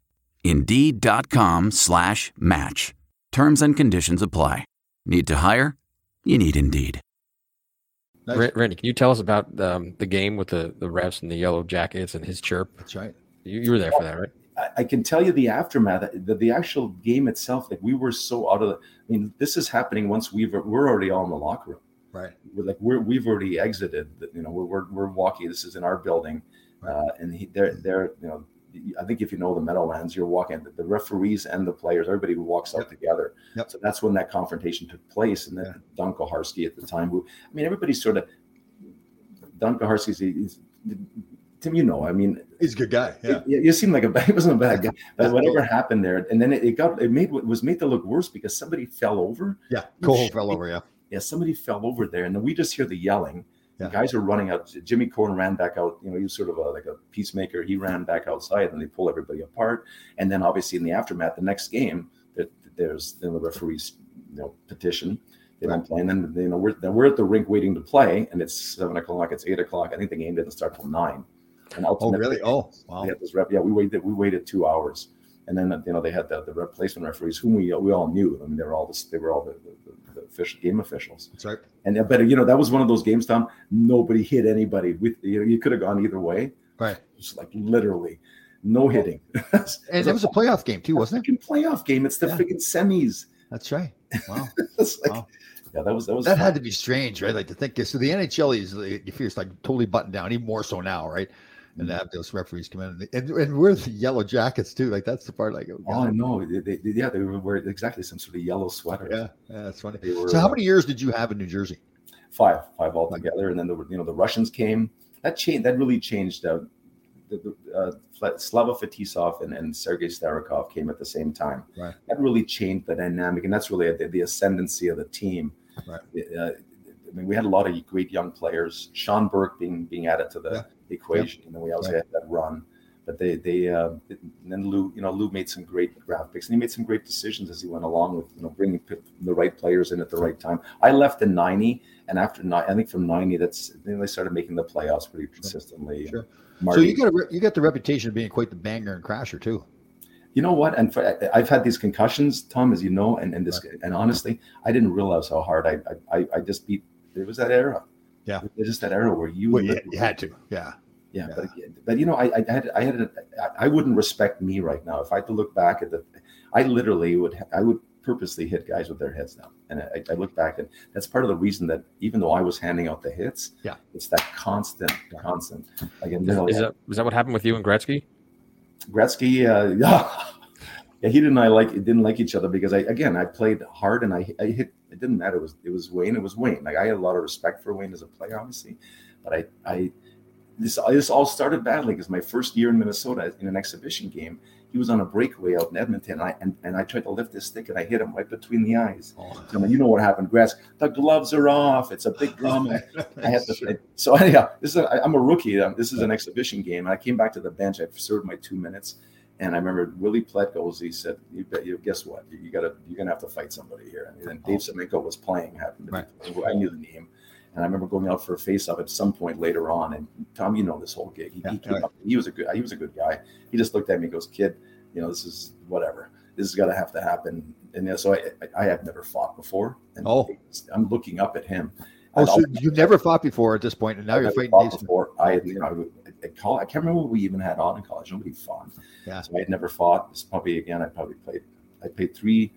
Indeed.com slash match. Terms and conditions apply. Need to hire? You need Indeed. Nice. Randy, can you tell us about um, the game with the the refs and the yellow jackets and his chirp? That's right. You, you were there for that, right? I, I can tell you the aftermath, the, the actual game itself. Like we were so out of the. I mean, this is happening once we've we're already all in the locker room. Right. we're like we're we've already exited. You know, we're we're, we're walking. This is in our building, uh, and he, they're they're you know I think if you know the Meadowlands, you're walking the referees and the players, everybody walks out Yep. together. Yep. So that's when that confrontation took place. And then Yeah. Don Koharski at the time, who I mean, everybody sort of Don Koharski's he's, Tim, you know, I mean, He's a good guy. Yeah. you, you seem like a bad, he wasn't a bad guy, but whatever happened there, and then it, it got it made it was made to look worse because somebody fell over. Yeah. Cole fell over. Yeah. Yeah, somebody fell over there, and then we just hear the yelling. Yeah. The guys are running out. Jimmy Korn ran back out. You know, he was sort of a, like a peacemaker. He ran back outside, and they pull everybody apart. And then, obviously, in the aftermath, the next game, that there's the referees, you know, petition. They don't play, and then you know we're then we're at the rink waiting to play, and it's seven o'clock. It's eight o'clock. I think the game didn't start till nine. And Oh, really? Oh, wow. they had this rep. Yeah, we waited. We waited two hours, and then you know they had the, the replacement referees, whom we we all knew. I mean, they were all this. They were all the, the, the official game officials. That's right. And uh, but you know that was one of those games, Tom. Nobody hit anybody. With you know, you could have gone either way. Right. Just like literally, no hitting. And it was a playoff game too, wasn't it? playoff game. It's the Yeah. freaking semis. That's right. Wow. Like, Wow. yeah, that was that was that fun. had to be strange, right? Like to think this. so the NHL is feel like totally buttoned down, even more so now, right? And to have those referees come in and, and we're the yellow jackets too. Like that's the part like oh, Oh no! They, they, yeah, they were exactly some sort of yellow sweater. yeah, yeah, that's funny. Were, So how uh, many years did you have in New Jersey? five, five altogether, and then the you know the Russians came. That changed. That really changed. Uh, the, the, uh, Slava Fetisov and, and Sergei Starikov came at the same time. Right. That really changed the dynamic, and that's really the, the ascendancy of the team. Right. Uh, I mean, we had a lot of great young players. Sean Burke being being added to the Yeah. equation, and then we also Right. had that run. But they they uh, and then Lou, you know, Lou made some great draft picks, and he made some great decisions as he went along with you know bringing the right players in at the right time. I left in '90, and after ni- I think from '90, that's then they started making the playoffs pretty consistently. Sure. Marty, So you got a, re- you got the reputation of being quite the banger and crasher too. you know what? And for, I've had these concussions, Tom, as you know, and and this, and honestly, I didn't realize how hard I, I- I just beat. There was that era. Yeah. it was just that era where you Well, you, you had to. Yeah. Yeah, Yeah. but but you know, I, I had I had a, I I wouldn't respect me right now if I had to look back at the. I literally would I would purposely hit guys with their heads down, and I, I look back and that's part of the reason that even though I was handing out the hits, Yeah. it's that constant, constant. Again, you know, Is that is that what happened with you and Gretzky? Gretzky, uh, yeah, yeah, he didn't I like didn't like each other because I again I played hard and I I hit. It didn't matter. It was it was Wayne. It was Wayne. Like I had a lot of respect for Wayne as a player, obviously, but I I this this all started badly because my first year in Minnesota in an exhibition game, he was on a breakaway out in Edmonton, and I and, and I tried to lift his stick and I hit him right between the eyes. Oh. I mean, you know what happened, Grass. The gloves are off. It's a big drama. I had to. So yeah, this is a, I'm a rookie. Um, This is an exhibition game. I came back to the bench. I served my two minutes, and I remember Willie Plett goes. He said, "You bet you. Guess what? You got to. You're gonna have to fight somebody here." And then Dave oh. Semenko was playing. Happened. To be, I knew the name, and I remember going out for a face-off at some point later on. And Tom, you know this whole gig. He, he came right. up. He was a good. He was a good guy. He just looked at me. and goes, "Kid, you know this is whatever. This is gonna have to happen." And you know, so I, I, I had never fought before. And Oh. I'm looking up at him. Oh, so you never fought before at this point, and now I've you're fighting Dave. before. I, had, you know, I, at col- I can't remember what we even had on in college. Nobody fought. Yeah. So I had never fought. This probably again. I probably played. I played three,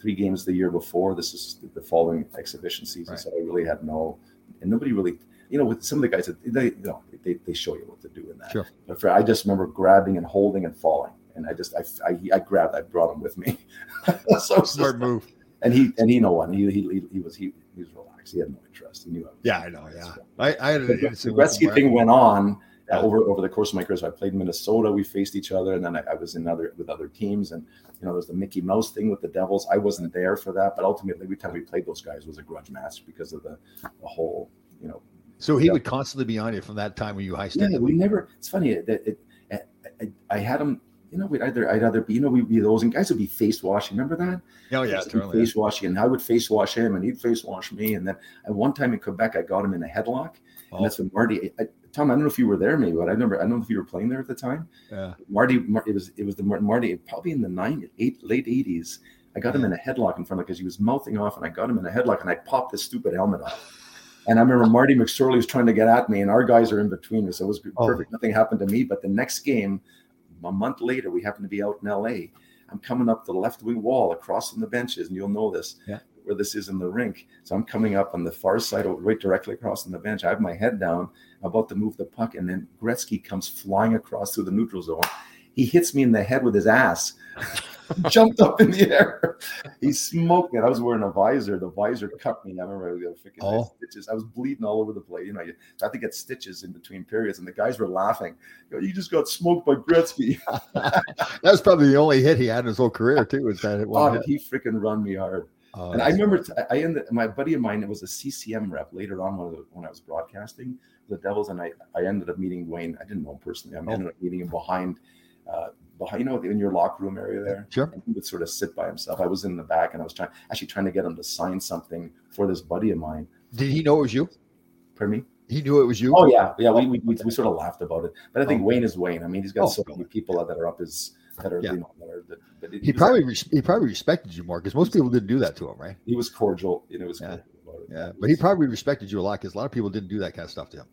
three games the year before. This is the following exhibition season. Right. So I really had no, and nobody really. You know, with some of the guys, they you know they, they show you what to do in that. Sure. But for, I just remember grabbing and holding and falling, and I just I I, I grabbed. I brought him with me. so Smart move. And he and he know what he he, he, was he, he was relaxed. He had no interest. He knew. I Yeah, I know. Yeah, I, I had the, an the incident Gretzky thing went on Yeah. over over the course of my career. So I played in Minnesota. We faced each other, and then I, I was in other with other teams. And you know, there's the Mickey Mouse thing with the Devils. I wasn't there for that, but ultimately, every time we played those guys was a grudge match because of the the whole you know. So he Yeah. would constantly be on you from that time when you high Yeah, stepped. we never. It's funny that it, I, I, I had him. You know, we'd either I'd either be you know we'd be those and guys would be face washing. Remember that? Oh yeah, totally. face washing, and I would face wash him, and he'd face wash me. And then at one time in Quebec, I got him in a headlock, Oh, and that's when Marty. I, Tom, I don't know if you were there, maybe, but I remember. I don't know if you were playing there at the time. yeah. Marty, Mar- it was it was the Mar- Marty probably in the nine eight late eighties. I got him in a headlock in front of because he was mouthing off, and I got him in a headlock, and I popped this stupid helmet off. And I remember Marty McSorley was trying to get at me, and our guys are in between us. So it was Oh. perfect. Nothing happened to me. But the next game, a month later, we happened to be out in L.A. I'm coming up the left wing wall across from the benches, and you'll know this Yeah. Where this is in the rink. So I'm coming up on the far side, right directly across from the bench. I have my head down, about to move the puck, and then Gretzky comes flying across through the neutral zone. He hits me in the head with his ass. Jumped up in the air. He smoked it. I was wearing a visor. The visor cut me. I remember I got freaking Oh. stitches. I was bleeding all over the place. You know, you have to get stitches in between periods, and the guys were laughing. You, know, you just got smoked by Gretzky. that was probably the only hit he had in his whole career too. Was that Oh, one did hit? he freaking run me hard? Oh, and I remember t- I ended my buddy of mine. It was a CCM rep later on when, when I was broadcasting the Devils, and I I ended up meeting Wayne. I didn't know him personally. I Oh. ended up meeting him behind. Uh, behind, you know, in your locker room area there. Sure. And he would sort of sit by himself. I was in the back, and I was trying, actually trying to get him to sign something for this buddy of mine. Did he know it was you? Pardon me. He knew it was you. Oh yeah, yeah. We, we, we, we sort of laughed about it, but I think Oh. Wayne is Wayne. I mean, he's got Oh. so many people that are up his Yeah. you know that are that, but He probably res- he probably respected you more because most people didn't do that to him, right? he was cordial. You know, it was Yeah. cordial about it. Yeah, but he probably respected you a lot because a lot of people didn't do that kind of stuff to him.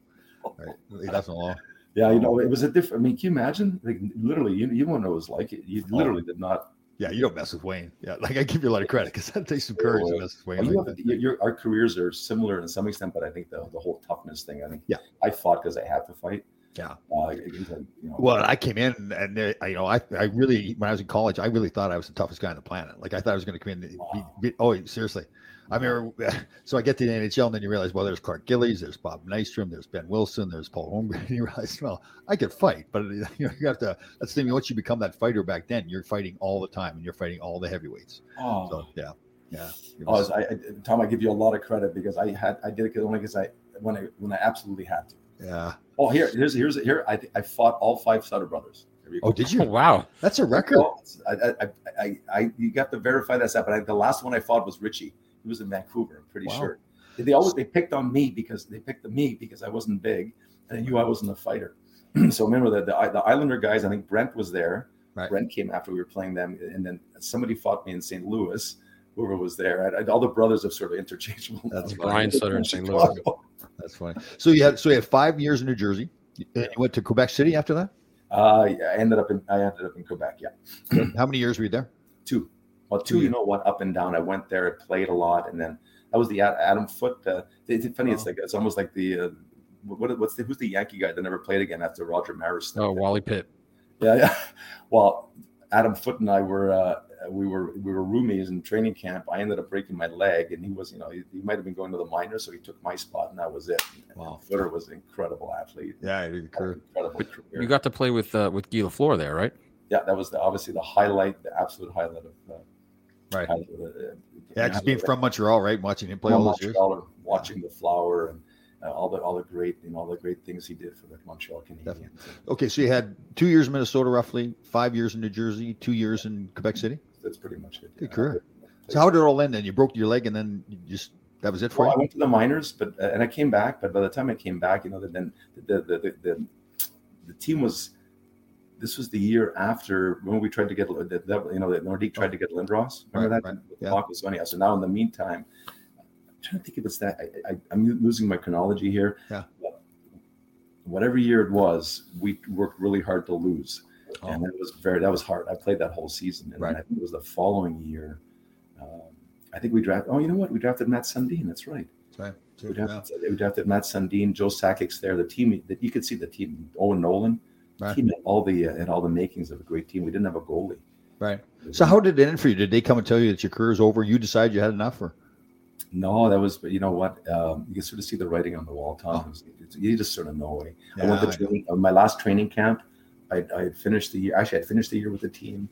Right? Doesn't know. Yeah, you know, it was a different. I mean, can you imagine? Like, literally, you you want to know what it was like. You Oh. literally did not. Yeah, you don't mess with Wayne. Yeah, like I give you a lot of credit because that takes some courage to mess with Wayne. like have, your, our careers are similar in some extent, but I think the, the whole toughness thing. I think. Yeah. I fought because I had to fight. Yeah. Uh, you know, Well, I came in and uh, you know, I, I really, when I was in college, I really thought I was the toughest guy on the planet. Like I thought I was going to come in. And be, be, oh, seriously. I remember, so I get to the NHL and then you realize, well, there's Clark Gillies, there's Bob Nystrom, there's Behn Wilson, there's Paul Holmgren. And you realize, well, I could fight, but you, know, you have to, that's the thing. Once you become that fighter back then, you're fighting all the time and you're fighting all the heavyweights. oh, So, yeah. Yeah. Oh, was- I, I, Tom, I give you a lot of credit because I had I did it only because I when I when I absolutely had to. Yeah. Oh, here here's here's here I I fought all five Sutter brothers. There you go. Oh, did you? Oh, wow. That's a record. Well, I, I, I, I, you got to verify that stuff. But I, the last one I fought was Richie. He was in Vancouver. I'm pretty Wow. sure. They always they picked on me because they picked me because I wasn't big and I knew I wasn't a fighter. so remember that the, the Islander guys. I think Brent was there. Right. Brent came after we were playing them, and then somebody fought me in St. Louis. Whoever was there, I, I- all the brothers are sort of interchangeable. That's now. Brian Sutter in St. Louis. That's funny. So you had, so you had five years in New Jersey. And you went to Quebec City after that. Uh, yeah, I ended up in I ended up in Quebec. Yeah. How many years were you there? two. Well, Two two, you know what, up and down. I went there, I played a lot, and then that was the Adam Foote. Uh, it's funny. It's Oh. like it's almost like the uh, what, what's the who's the Yankee guy that never played again after Roger Maris? Oh, Wally Pipp. yeah, yeah. Well, Adam Foote and I were uh, we were we were roomies in training camp. I ended up breaking my leg, and he was you know he, he might have been going to the minors, so he took my spot, and that was it. Wow. Footer was an incredible athlete. Yeah, it occurred. Incredible career. You got to play with uh, with Guy Lafleur there, right? yeah, that was the, obviously the highlight, the absolute highlight of. Uh, Right. highlight of the- Yeah, just being from Montreal, right? Watching him play Well, all those years. Montreal and watching the flower and uh, all the all the great you know all the great things he did for the Montreal Canadiens. Okay, so you had two years in Minnesota, roughly five years in New Jersey, two years in Quebec City. That's pretty much it. Good yeah. career. So how did it all end? Then you broke your leg, and then you just that was it for Well, I went to the minors, but uh, and I came back. But by the time I came back, you know, then the the the, the, the team was. This was the year after when we tried to get the, the you know the Nordique tried to get Lindros. Remember Right, that? right, The yeah. talk was funny. So now in the meantime, I'm trying to think if it's that. I, I, I'm losing my chronology here. Yeah. Whatever year it was, we worked really hard to lose, Oh. and that was very that was hard. I played that whole season, and Right. I think it was the following year. Um, I think we drafted. Oh, you know what? We drafted Mats Sundin. That's right. Right. We drafted, we drafted Mats Sundin, Joe Sakic's there. The team that you could see the team. Owen Nolan. Right. Team had all the uh, had all the makings of a great team. We didn't have a goalie. Right. So how did it end for you? Did they come and tell you that your career is over? You decide you had enough, or No, that was. But you know what? Um, you can sort of see the writing on the wall. Tom, it's- you just sort of know. eh? I went to training, my last training camp. I, I had finished the year. Actually, I finished the year with the team,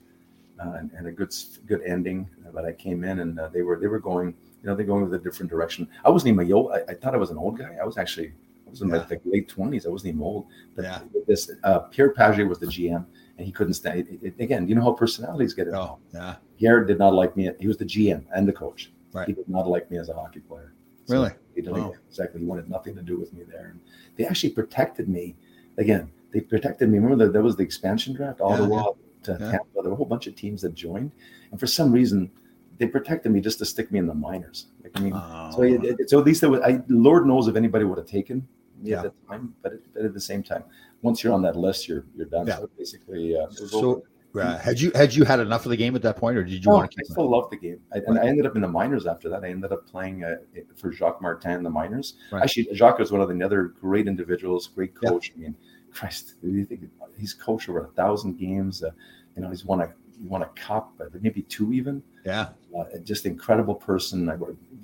uh, and, and a good good ending. uh, But I came in and uh, they were they were going. You know, they're going with a different direction. I wasn't even old. I, I thought I was an old guy. I was actually. I was in my Yeah. like, late twenties. I wasn't even old. But Yeah. this uh, Pierre Pagé was the GM, and he couldn't stand. It, it, again, you know how personalities get involved. oh yeah, Pierre did not like me. He was the GM and the coach. Right. He did not like me as a hockey player. Really? He didn't Wow. exactly. He wanted nothing to do with me there. And they actually protected me. Again, they protected me. Remember that there was the expansion draft, Ottawa to Yeah. Tampa. There were a whole bunch of teams that joined, and for some reason, they protected me just to stick me in the minors. Like I mean, Oh. so it, it- so at least there was. I, Lord knows if anybody would have taken me Yeah. at the time, but, it, but at the same time, once you're on that list, you're you're done. Yeah. So basically, uh, So-. Right. Had you had you had enough of the game at that point, or did you No, want to I still love the game. I, and I ended up in the minors after that. I ended up playing uh, for Jacques Martin in the minors. Right. Actually, Jacques was one of the other great individuals, great Yeah. coach. I mean, Christ, you think he's coached over a thousand games. Uh, you know, he's won a he won a cup, maybe two even. Yeah, uh, just incredible person. I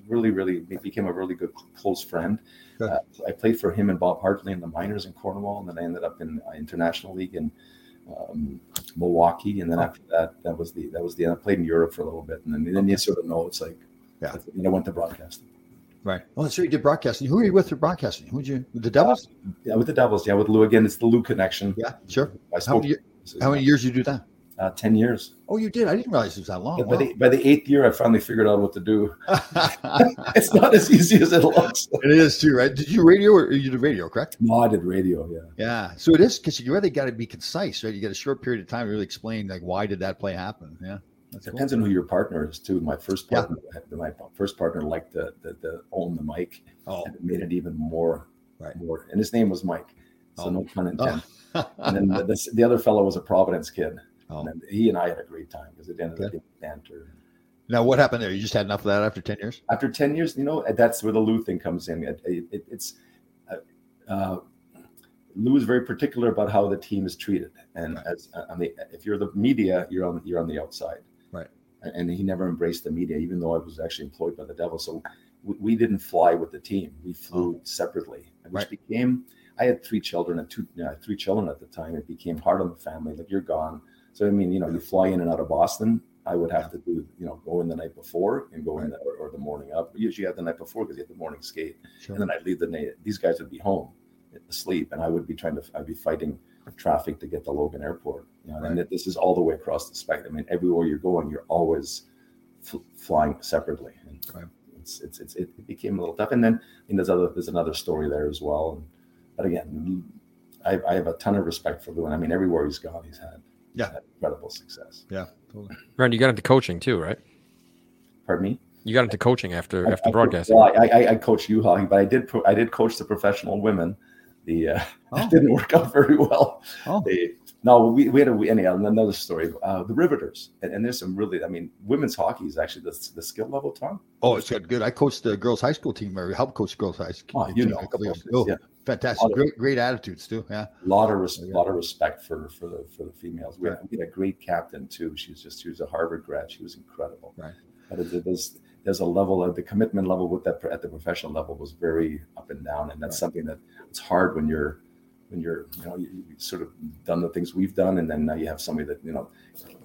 really, really became a really good close friend. Uh, I played for him and Bob Hartley in the minors in Cornwall, and then I ended up in uh, international league in um, Milwaukee. And then after that, that was the that was the end. I played in Europe for a little bit, and then, then you sort of know it's like, yeah. And I went to broadcasting. Right. Well, that's right. You did broadcasting. Who are you with for broadcasting? Who'd you? The Devils? Uh, yeah, with the Devils. Yeah, with Lou again. It's the Lou connection. Yeah, sure. I how, many, how many years did you do that? Uh, 10 years. Oh, you did? I didn't realize it was that long. Yeah, wow. by, the, by, the, eighth year, I finally figured out what to do. it's not as easy as it looks. It is too, right? Did you radio or you did radio, correct? No, I did radio, yeah. Yeah. So it is because you really got to be concise, right? You get a short period of time to really explain, like, why did that play happen? Yeah. It depends cool. on who your partner is too. My first partner, yeah. my first partner liked the, the, the own the mic. Oh. And it made it even more, right. more. And his name was Mike. So oh. no pun intended. Oh. and then the, the, the other fellow was a Providence kid. Oh. And he and I had a great time because it ended up being banter. Now, what happened there? You just had enough of that after 10 years? After 10 years, you know, that's where the Lou thing comes in. It, it, it's uh, uh, Lou is very particular about how the team is treated. And right. as uh, on the, if you're the media, you're on, you're on the outside. And he never embraced the media, even though I was actually employed by the devil. So we, we didn't fly with the team. We flew oh. separately, which right. became, I had three children and two, uh, three children at the time. It became hard on the family. Like you're gone so I mean, you know, you fly in and out of Boston. I would have to do, you know, go in the night before and go right. in the, or, or, the morning up. Usually, have the night before because you have the morning skate, sure. and then I'd leave the night. These guys would be home, asleep, and I would be trying to. I'd be fighting traffic to get to Logan Airport. You know, right. and this is all the way across the spectrum. I mean, everywhere you're going, you're always f- flying separately. And right. it's, it's, it's, it became a little tough. And then, I mean, there's other there's another story there as well. And, but again, I, I have a ton of respect for Lou, and I mean, everywhere he's gone, he's had yeah incredible success yeah totally Ron, you got into coaching too right pardon me you got into coaching after I, after I, broadcasting well, I, I, I coached you hockey but i did i did coach the professional women the uh oh. didn't work out very well oh. They, no we, we had a we, anyhow another story. Uh the riveters and, and, there's some really i mean women's hockey is actually the, the skill level tom. Oh it's good good. I coached the girls high school team or helped coach girls high school oh, you know, a couple years ago. yeah. Fantastic. Great great attitudes too yeah. A lot of res- lot of respect for for the for the females. We had, we had a great captain too. She was just she was a harvard grad. She was incredible. Right. But it, there's there's a level of the commitment level with that at the professional level was very up and down and that's right. something that it's hard when you're when you're you know you, you sort of done the things we've done and then now you have somebody that you know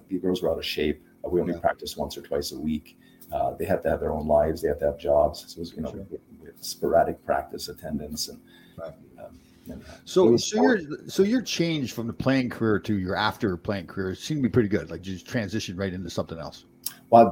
the girls were out of shape we only yeah. practice once or twice a week uh, they have to have their own lives they have to have jobs so it was, you know sure. sporadic practice attendance and Right. Um, so, so your so your change from the playing career to your after playing career seemed to be pretty good. Like you just transitioned right into something else. Well,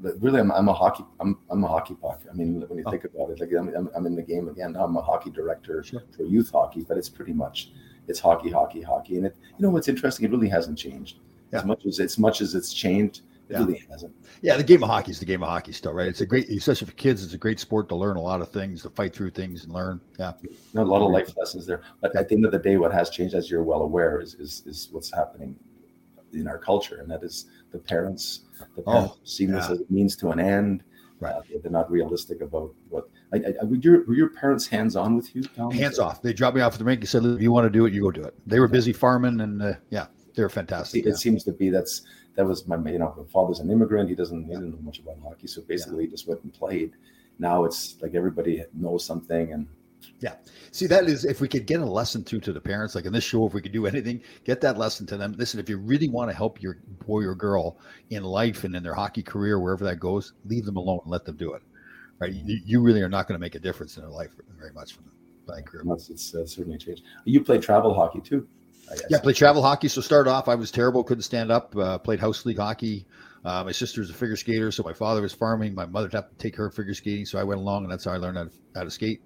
really, I'm, I'm a hockey. I'm, I'm a hockey puck. I mean, when you oh. think about it, like I'm, I'm, I'm, in the game again. I'm a hockey director sure. for youth hockey, but it's pretty much it's hockey, hockey, hockey. And it, you know, what's interesting? It really hasn't changed yeah. as much as as much as it's changed. It yeah. really hasn't. Yeah, the game of hockey is the game of hockey still, right? It's a great, especially for kids, it's a great sport to learn a lot of things, to fight through things and learn. Yeah, a lot of life lessons there. But at the end of the day, what has changed, as you're well aware, is is, is what's happening in our culture, and that is the parents. The parents oh, seeing yeah. this as a means to an end. Right. Uh, they're not realistic about what. I, I, were, your, were your parents hands on with you? Tom? Hands off. They dropped me off at the rink and said, "If you want to do it, you go do it." They were busy farming, and uh, yeah, they're fantastic. It, yeah. it seems to be that's that was my you know my father's an immigrant he doesn't he doesn't know much about hockey so basically yeah. he just went and played now it's like everybody knows something and yeah see that is if we could get a lesson to to the parents like in this show if we could do anything get that lesson to them listen if you really want to help your boy or girl in life and in their hockey career wherever that goes leave them alone and let them do it right you, you really are not going to make a difference in their life very much from the playing career it's, it's uh, certainly changed you play travel hockey too yeah, play travel hockey. So start off, I was terrible, couldn't stand up. Uh, played house league hockey. Uh, my sister's a figure skater, so my father was farming. My mother had to take her figure skating, so I went along, and that's how I learned how to, how to skate.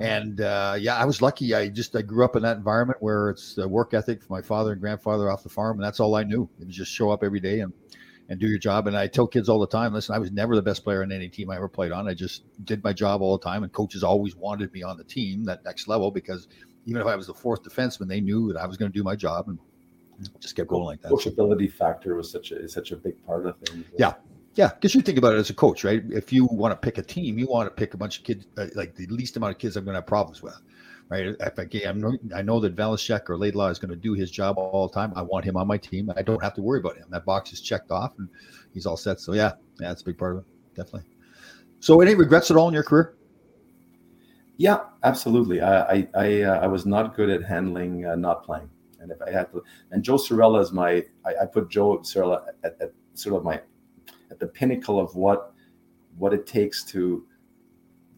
And uh, yeah, I was lucky. I just I grew up in that environment where it's the work ethic from my father and grandfather off the farm, and that's all I knew. It was just show up every day and and do your job. And I tell kids all the time, listen, I was never the best player on any team I ever played on. I just did my job all the time, and coaches always wanted me on the team, that next level, because even if I was the fourth defenseman, they knew that I was going to do my job and just kept going like that. Coachability factor was such a is such a big part of things. Yeah, yeah. Because you think about it as a coach, right? If you want to pick a team, you want to pick a bunch of kids, uh, like the least amount of kids I'm going to have problems with, right? If I, I know that Velischek or Laidlaw is going to do his job all the time. I want him on my team. I don't have to worry about him. That box is checked off and he's all set. So yeah, yeah, that's a big part of it, definitely. So any regrets at all in your career? Yeah, absolutely. I I I, uh, I was not good at handling uh, not playing, and if I had to, and Joe Cirella is my. I, I put Joe Cirella at, at, sort of my at the pinnacle of what what it takes to.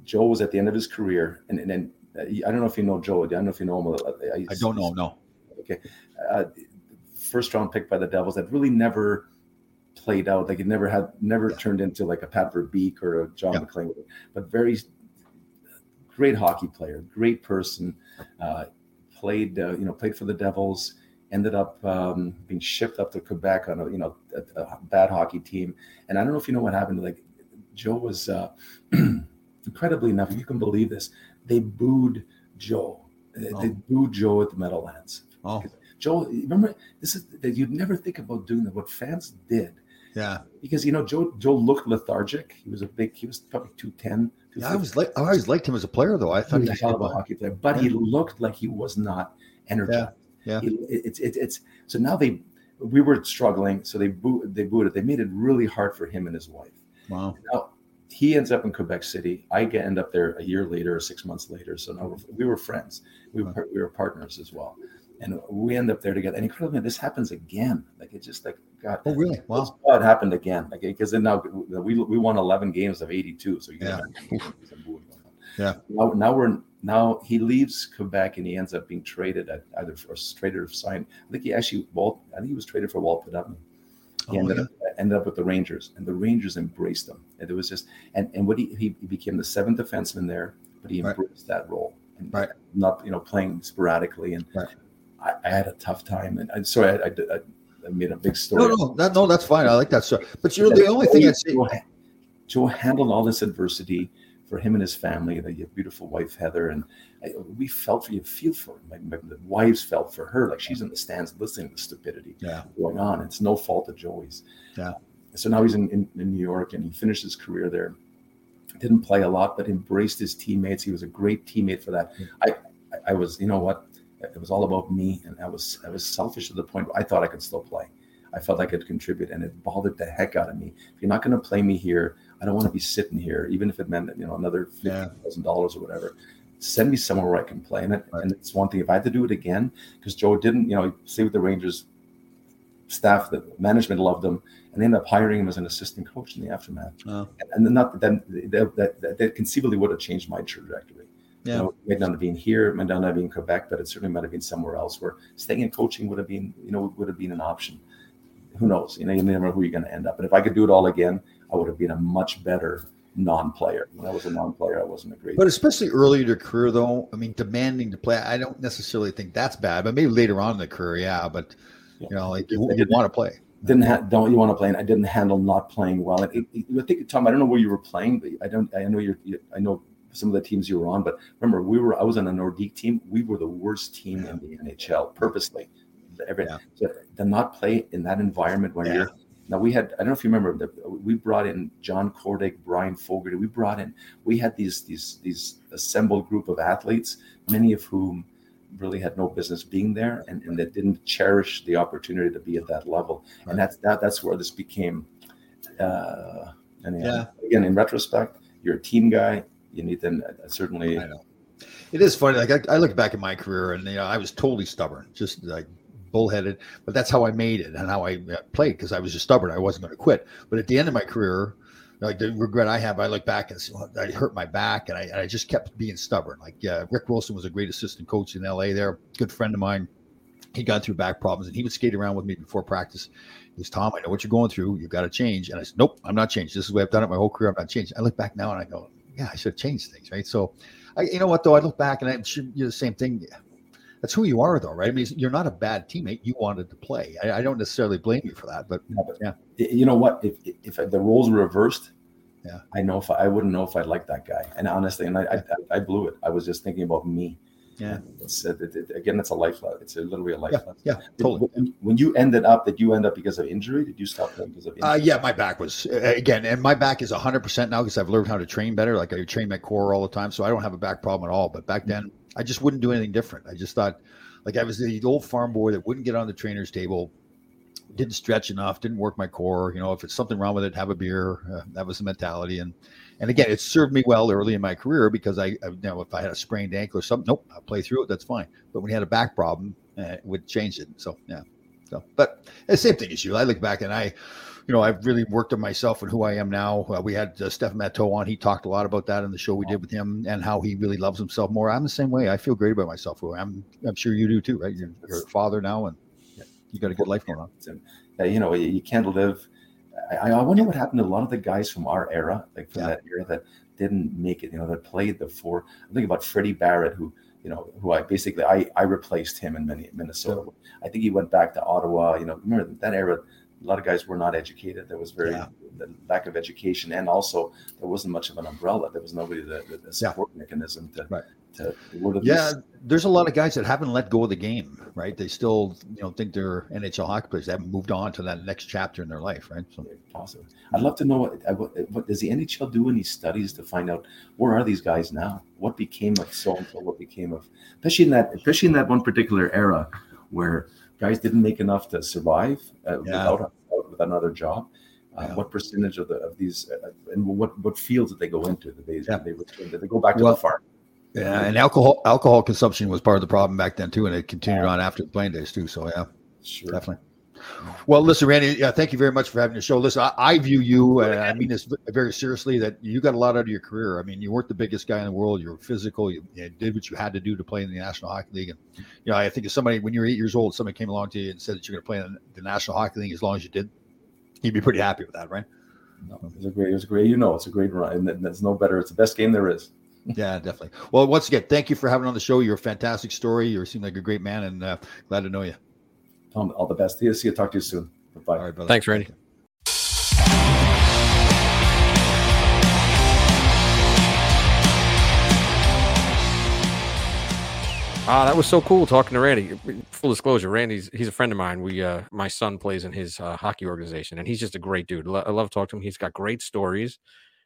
Joe was at the end of his career, and and, and uh, I don't know if you know Joe. I don't know if you know him. I, I don't know. No. Okay. Uh, first round pick by the Devils that really never played out. Like it never had, never yeah. turned into like a Pat Verbeek or a John yeah. MacLean, but very great hockey player, great person. Uh, played, uh, you know, played for the Devils. Ended up um, being shipped up to Quebec on a, you know, a, a, bad hockey team. And I don't know if you know what happened. Like Joe was uh, incredibly enough, you can believe this. They booed Joe. Oh. They booed Joe at the Meadowlands. Oh. Joe, remember this is that you'd never think about doing that. What fans did yeah, because you know Joe Joe looked lethargic. He was a big. He was probably 210. Yeah, I was like I always liked him as a player though. I thought he was a hell of a hockey player, but yeah. he looked like he was not energized. Yeah, yeah. it's it's it's so now they we were struggling, so they boot they booted. It. They made it really hard for him and his wife. Wow. Now he ends up in Quebec City. I get end up there a year later or six months later. So now we were friends. We were, we were partners as well and we end up there together. And incredibly, this happens again. Like it's just like God. Oh, really? Wow. it happened again. Like because then now we we won 11 games of 82. So you yeah. yeah. Now, now we're now he leaves Quebec and he ends up being traded at either for traded or signed. I think he actually Walt. I think he was traded for Walt Poddubny. He oh, ended, yeah. up, ended up with the Rangers, and the Rangers embraced him. And it was just and and what he he, he became the seventh defenseman there, but he embraced right. that role. And right. Not you know playing sporadically and. Right I, I had a tough time, and I'm sorry, I, I, I, made a big story. No, no, that, no, that's fine. I like that story. But you know, the only thing say, Joe, Joe handled all this adversity for him and his family, and your beautiful wife Heather, and I, we felt for you, feel for him. My, my, the wives felt for her, like she's in the stands listening to the stupidity yeah. going on. It's no fault of Joey's. Yeah. So now he's in, in, in New York, and he finished his career there. Didn't play a lot, but embraced his teammates. He was a great teammate for that. I, I was, you know what? It was all about me, and I was I was selfish to the point where I thought I could still play. I felt I could contribute, and it bothered the heck out of me. If you're not going to play me here, I don't want to be sitting here, even if it meant you know another fifty thousand yeah. dollars or whatever. Send me somewhere where I can play in it. Right. And it's one thing. If I had to do it again, because Joe didn't, you know, stay with the Rangers staff, the management loved him, and they ended up hiring him as an assistant coach in the aftermath. Oh. And, and not then that, that, that, that conceivably would have changed my trajectory. Yeah. You know, it might not have been here, it might not have been Quebec, but it certainly might have been somewhere else where staying in coaching would have been, you know, would have been an option. Who knows? You know, you never know who you're going to end up. But if I could do it all again, I would have been a much better non-player. When I was a non-player, I wasn't a great. But especially early in your career, though, I mean, demanding to play, I don't necessarily think that's bad. But maybe later on in the career, yeah. But you know, like you, you want to play. Didn't ha- don't you want to play? And I didn't handle not playing well. And it, it, I think Tom, I don't know where you were playing, but I don't. I know you're. You, I know some of the teams you were on. But remember, we were I was on a Nordique team. We were the worst team in the NHL purposely. Every, yeah. to not play in that environment when yeah. you're now we had I don't know if you remember we brought in John Kordic, Brian Fogarty. We brought in we had these these these assembled group of athletes, many of whom really had no business being there and, and that didn't cherish the opportunity to be at that level. Right. And that's that that's where this became uh and yeah. again in retrospect, you're a team guy, you need them uh, certainly. I know. It is funny. Like I, I look back at my career, and you know, I was totally stubborn, just like bullheaded. But that's how I made it and how I uh, played because I was just stubborn. I wasn't going to quit. But at the end of my career, like the regret I have, I look back and well, I hurt my back, and I, and I just kept being stubborn. Like uh, Rick Wilson was a great assistant coach in L.A. There, good friend of mine. He got through back problems, and he would skate around with me before practice. He goes, "Tom, I know what you're going through. You've got to change." And I said, "Nope, I'm not changed. This is the way I've done it my whole career. I'm not changed." I look back now and I go, yeah, I should have changed things, right? So, I, you know what though, I look back and I'm sure you're the same thing. That's who you are, though, right? I mean, you're not a bad teammate. You wanted to play. I, I don't necessarily blame you for that, but yeah. You know what? If if the roles were reversed, yeah, I know if I, I wouldn't know if I'd like that guy. And honestly, and I, I, I blew it. I was just thinking about me. Yeah. It's uh, it, it, again, it's a life. It's a literally a life. Yeah, yeah totally. When, when, you ended up, did you end up because of injury? Did you stop playing because of injury? Uh, yeah, my back was again, and my back is hundred percent now because I've learned how to train better. Like I train my core all the time, so I don't have a back problem at all. But back then, I just wouldn't do anything different. I just thought, like I was the old farm boy that wouldn't get on the trainer's table, didn't stretch enough, didn't work my core. You know, if it's something wrong with it, have a beer. Uh, that was the mentality. And and again, it served me well early in my career because I, I you know if I had a sprained ankle or something, nope, I'll play through it. That's fine. But when you had a back problem, uh, it would change it. So yeah. So, but the same thing as you. I look back and I, you know, I've really worked on myself and who I am now. Uh, we had uh, Steph Matteau on. He talked a lot about that in the show we did with him and how he really loves himself more. I'm the same way. I feel great about myself. I'm, I'm sure you do too, right? You're, you're a father now and you got a good life going on. Uh, you know, you can't live. I, I, wonder what happened to a lot of the guys from our era, like from yeah. that era that didn't make it, you know, that played the four. I think about Freddie Barrett, who, you know, who I basically, I, I replaced him in Minnesota. I think he went back to Ottawa, you know, remember that era, a lot of guys were not educated. There was very yeah. the lack of education, and also there wasn't much of an umbrella. There was nobody that the support yeah. mechanism to, right. to yeah. There's a lot of guys that haven't let go of the game, right? They still you know think they're NHL hockey players. They haven't moved on to that next chapter in their life, right? So awesome. I'd love to know what, what, what does the NHL do any studies to find out where are these guys now? What became of so and so? What became of especially in that especially in that one particular era where guys didn't make enough to survive uh, yeah. without, with another job. Uh, yeah. What percentage of the of these uh, and what what fields did they go into? Did they yeah. did they, did they go back to well, the farm? Yeah, and alcohol alcohol consumption was part of the problem back then too, and it continued on after the playing days too. So yeah, sure. definitely. Well, listen, Randy. Yeah, thank you very much for having the show. Listen, I, I view you, and I mean this very seriously, that you got a lot out of your career. I mean, you weren't the biggest guy in the world. You were physical. You, you, did what you had to do to play in the National Hockey League. And you know, I think if somebody, when you were eight years old, somebody came along to you and said that you're going to play in the National Hockey League as long as you did, you'd be pretty happy with that, right? No, it was a great. It was a great. You know, it's a great run, and there's no better. It's the best game there is. yeah, definitely. Well, once again, thank you for having on the show. You're a fantastic story. You seem like a great man, and uh, glad to know you. Tom, all the best. See you. Talk to you soon. Bye. All right, brother. Thanks, Randy. Ah, that was so cool talking to Randy. Full disclosure, Randy's he's a friend of mine. We uh my son plays in his uh, hockey organization and he's just a great dude. I love talking to him. He's got great stories.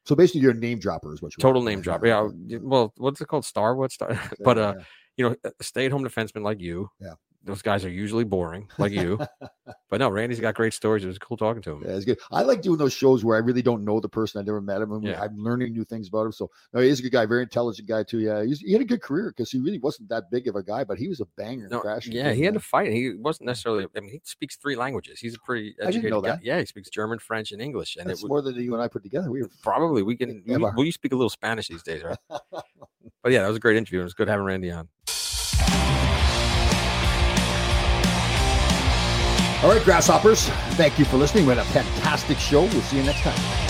So basically you're a name dropper is what you Total name dropper. Yeah. Well, what's it called? Star what star? but uh yeah. you know, stay at home defenseman like you. Yeah those guys are usually boring, like you. but no, Randy's got great stories. It was cool talking to him. Yeah, it's good. I like doing those shows where I really don't know the person. I never met him. And yeah. I'm learning new things about him. So no, he's a good guy, very intelligent guy too. Yeah, he had a good career because he really wasn't that big of a guy, but he was a banger. No, yeah, he had to fight. He wasn't necessarily. I mean, he speaks three languages. He's a pretty educated guy. Yeah, he speaks German, French, and English. And That's it, more than you and I put together. We were probably we can. We, we speak a little Spanish these days, right? but yeah, that was a great interview. It was good having Randy on. All right, grasshoppers, thank you for listening. We had a fantastic show. We'll see you next time.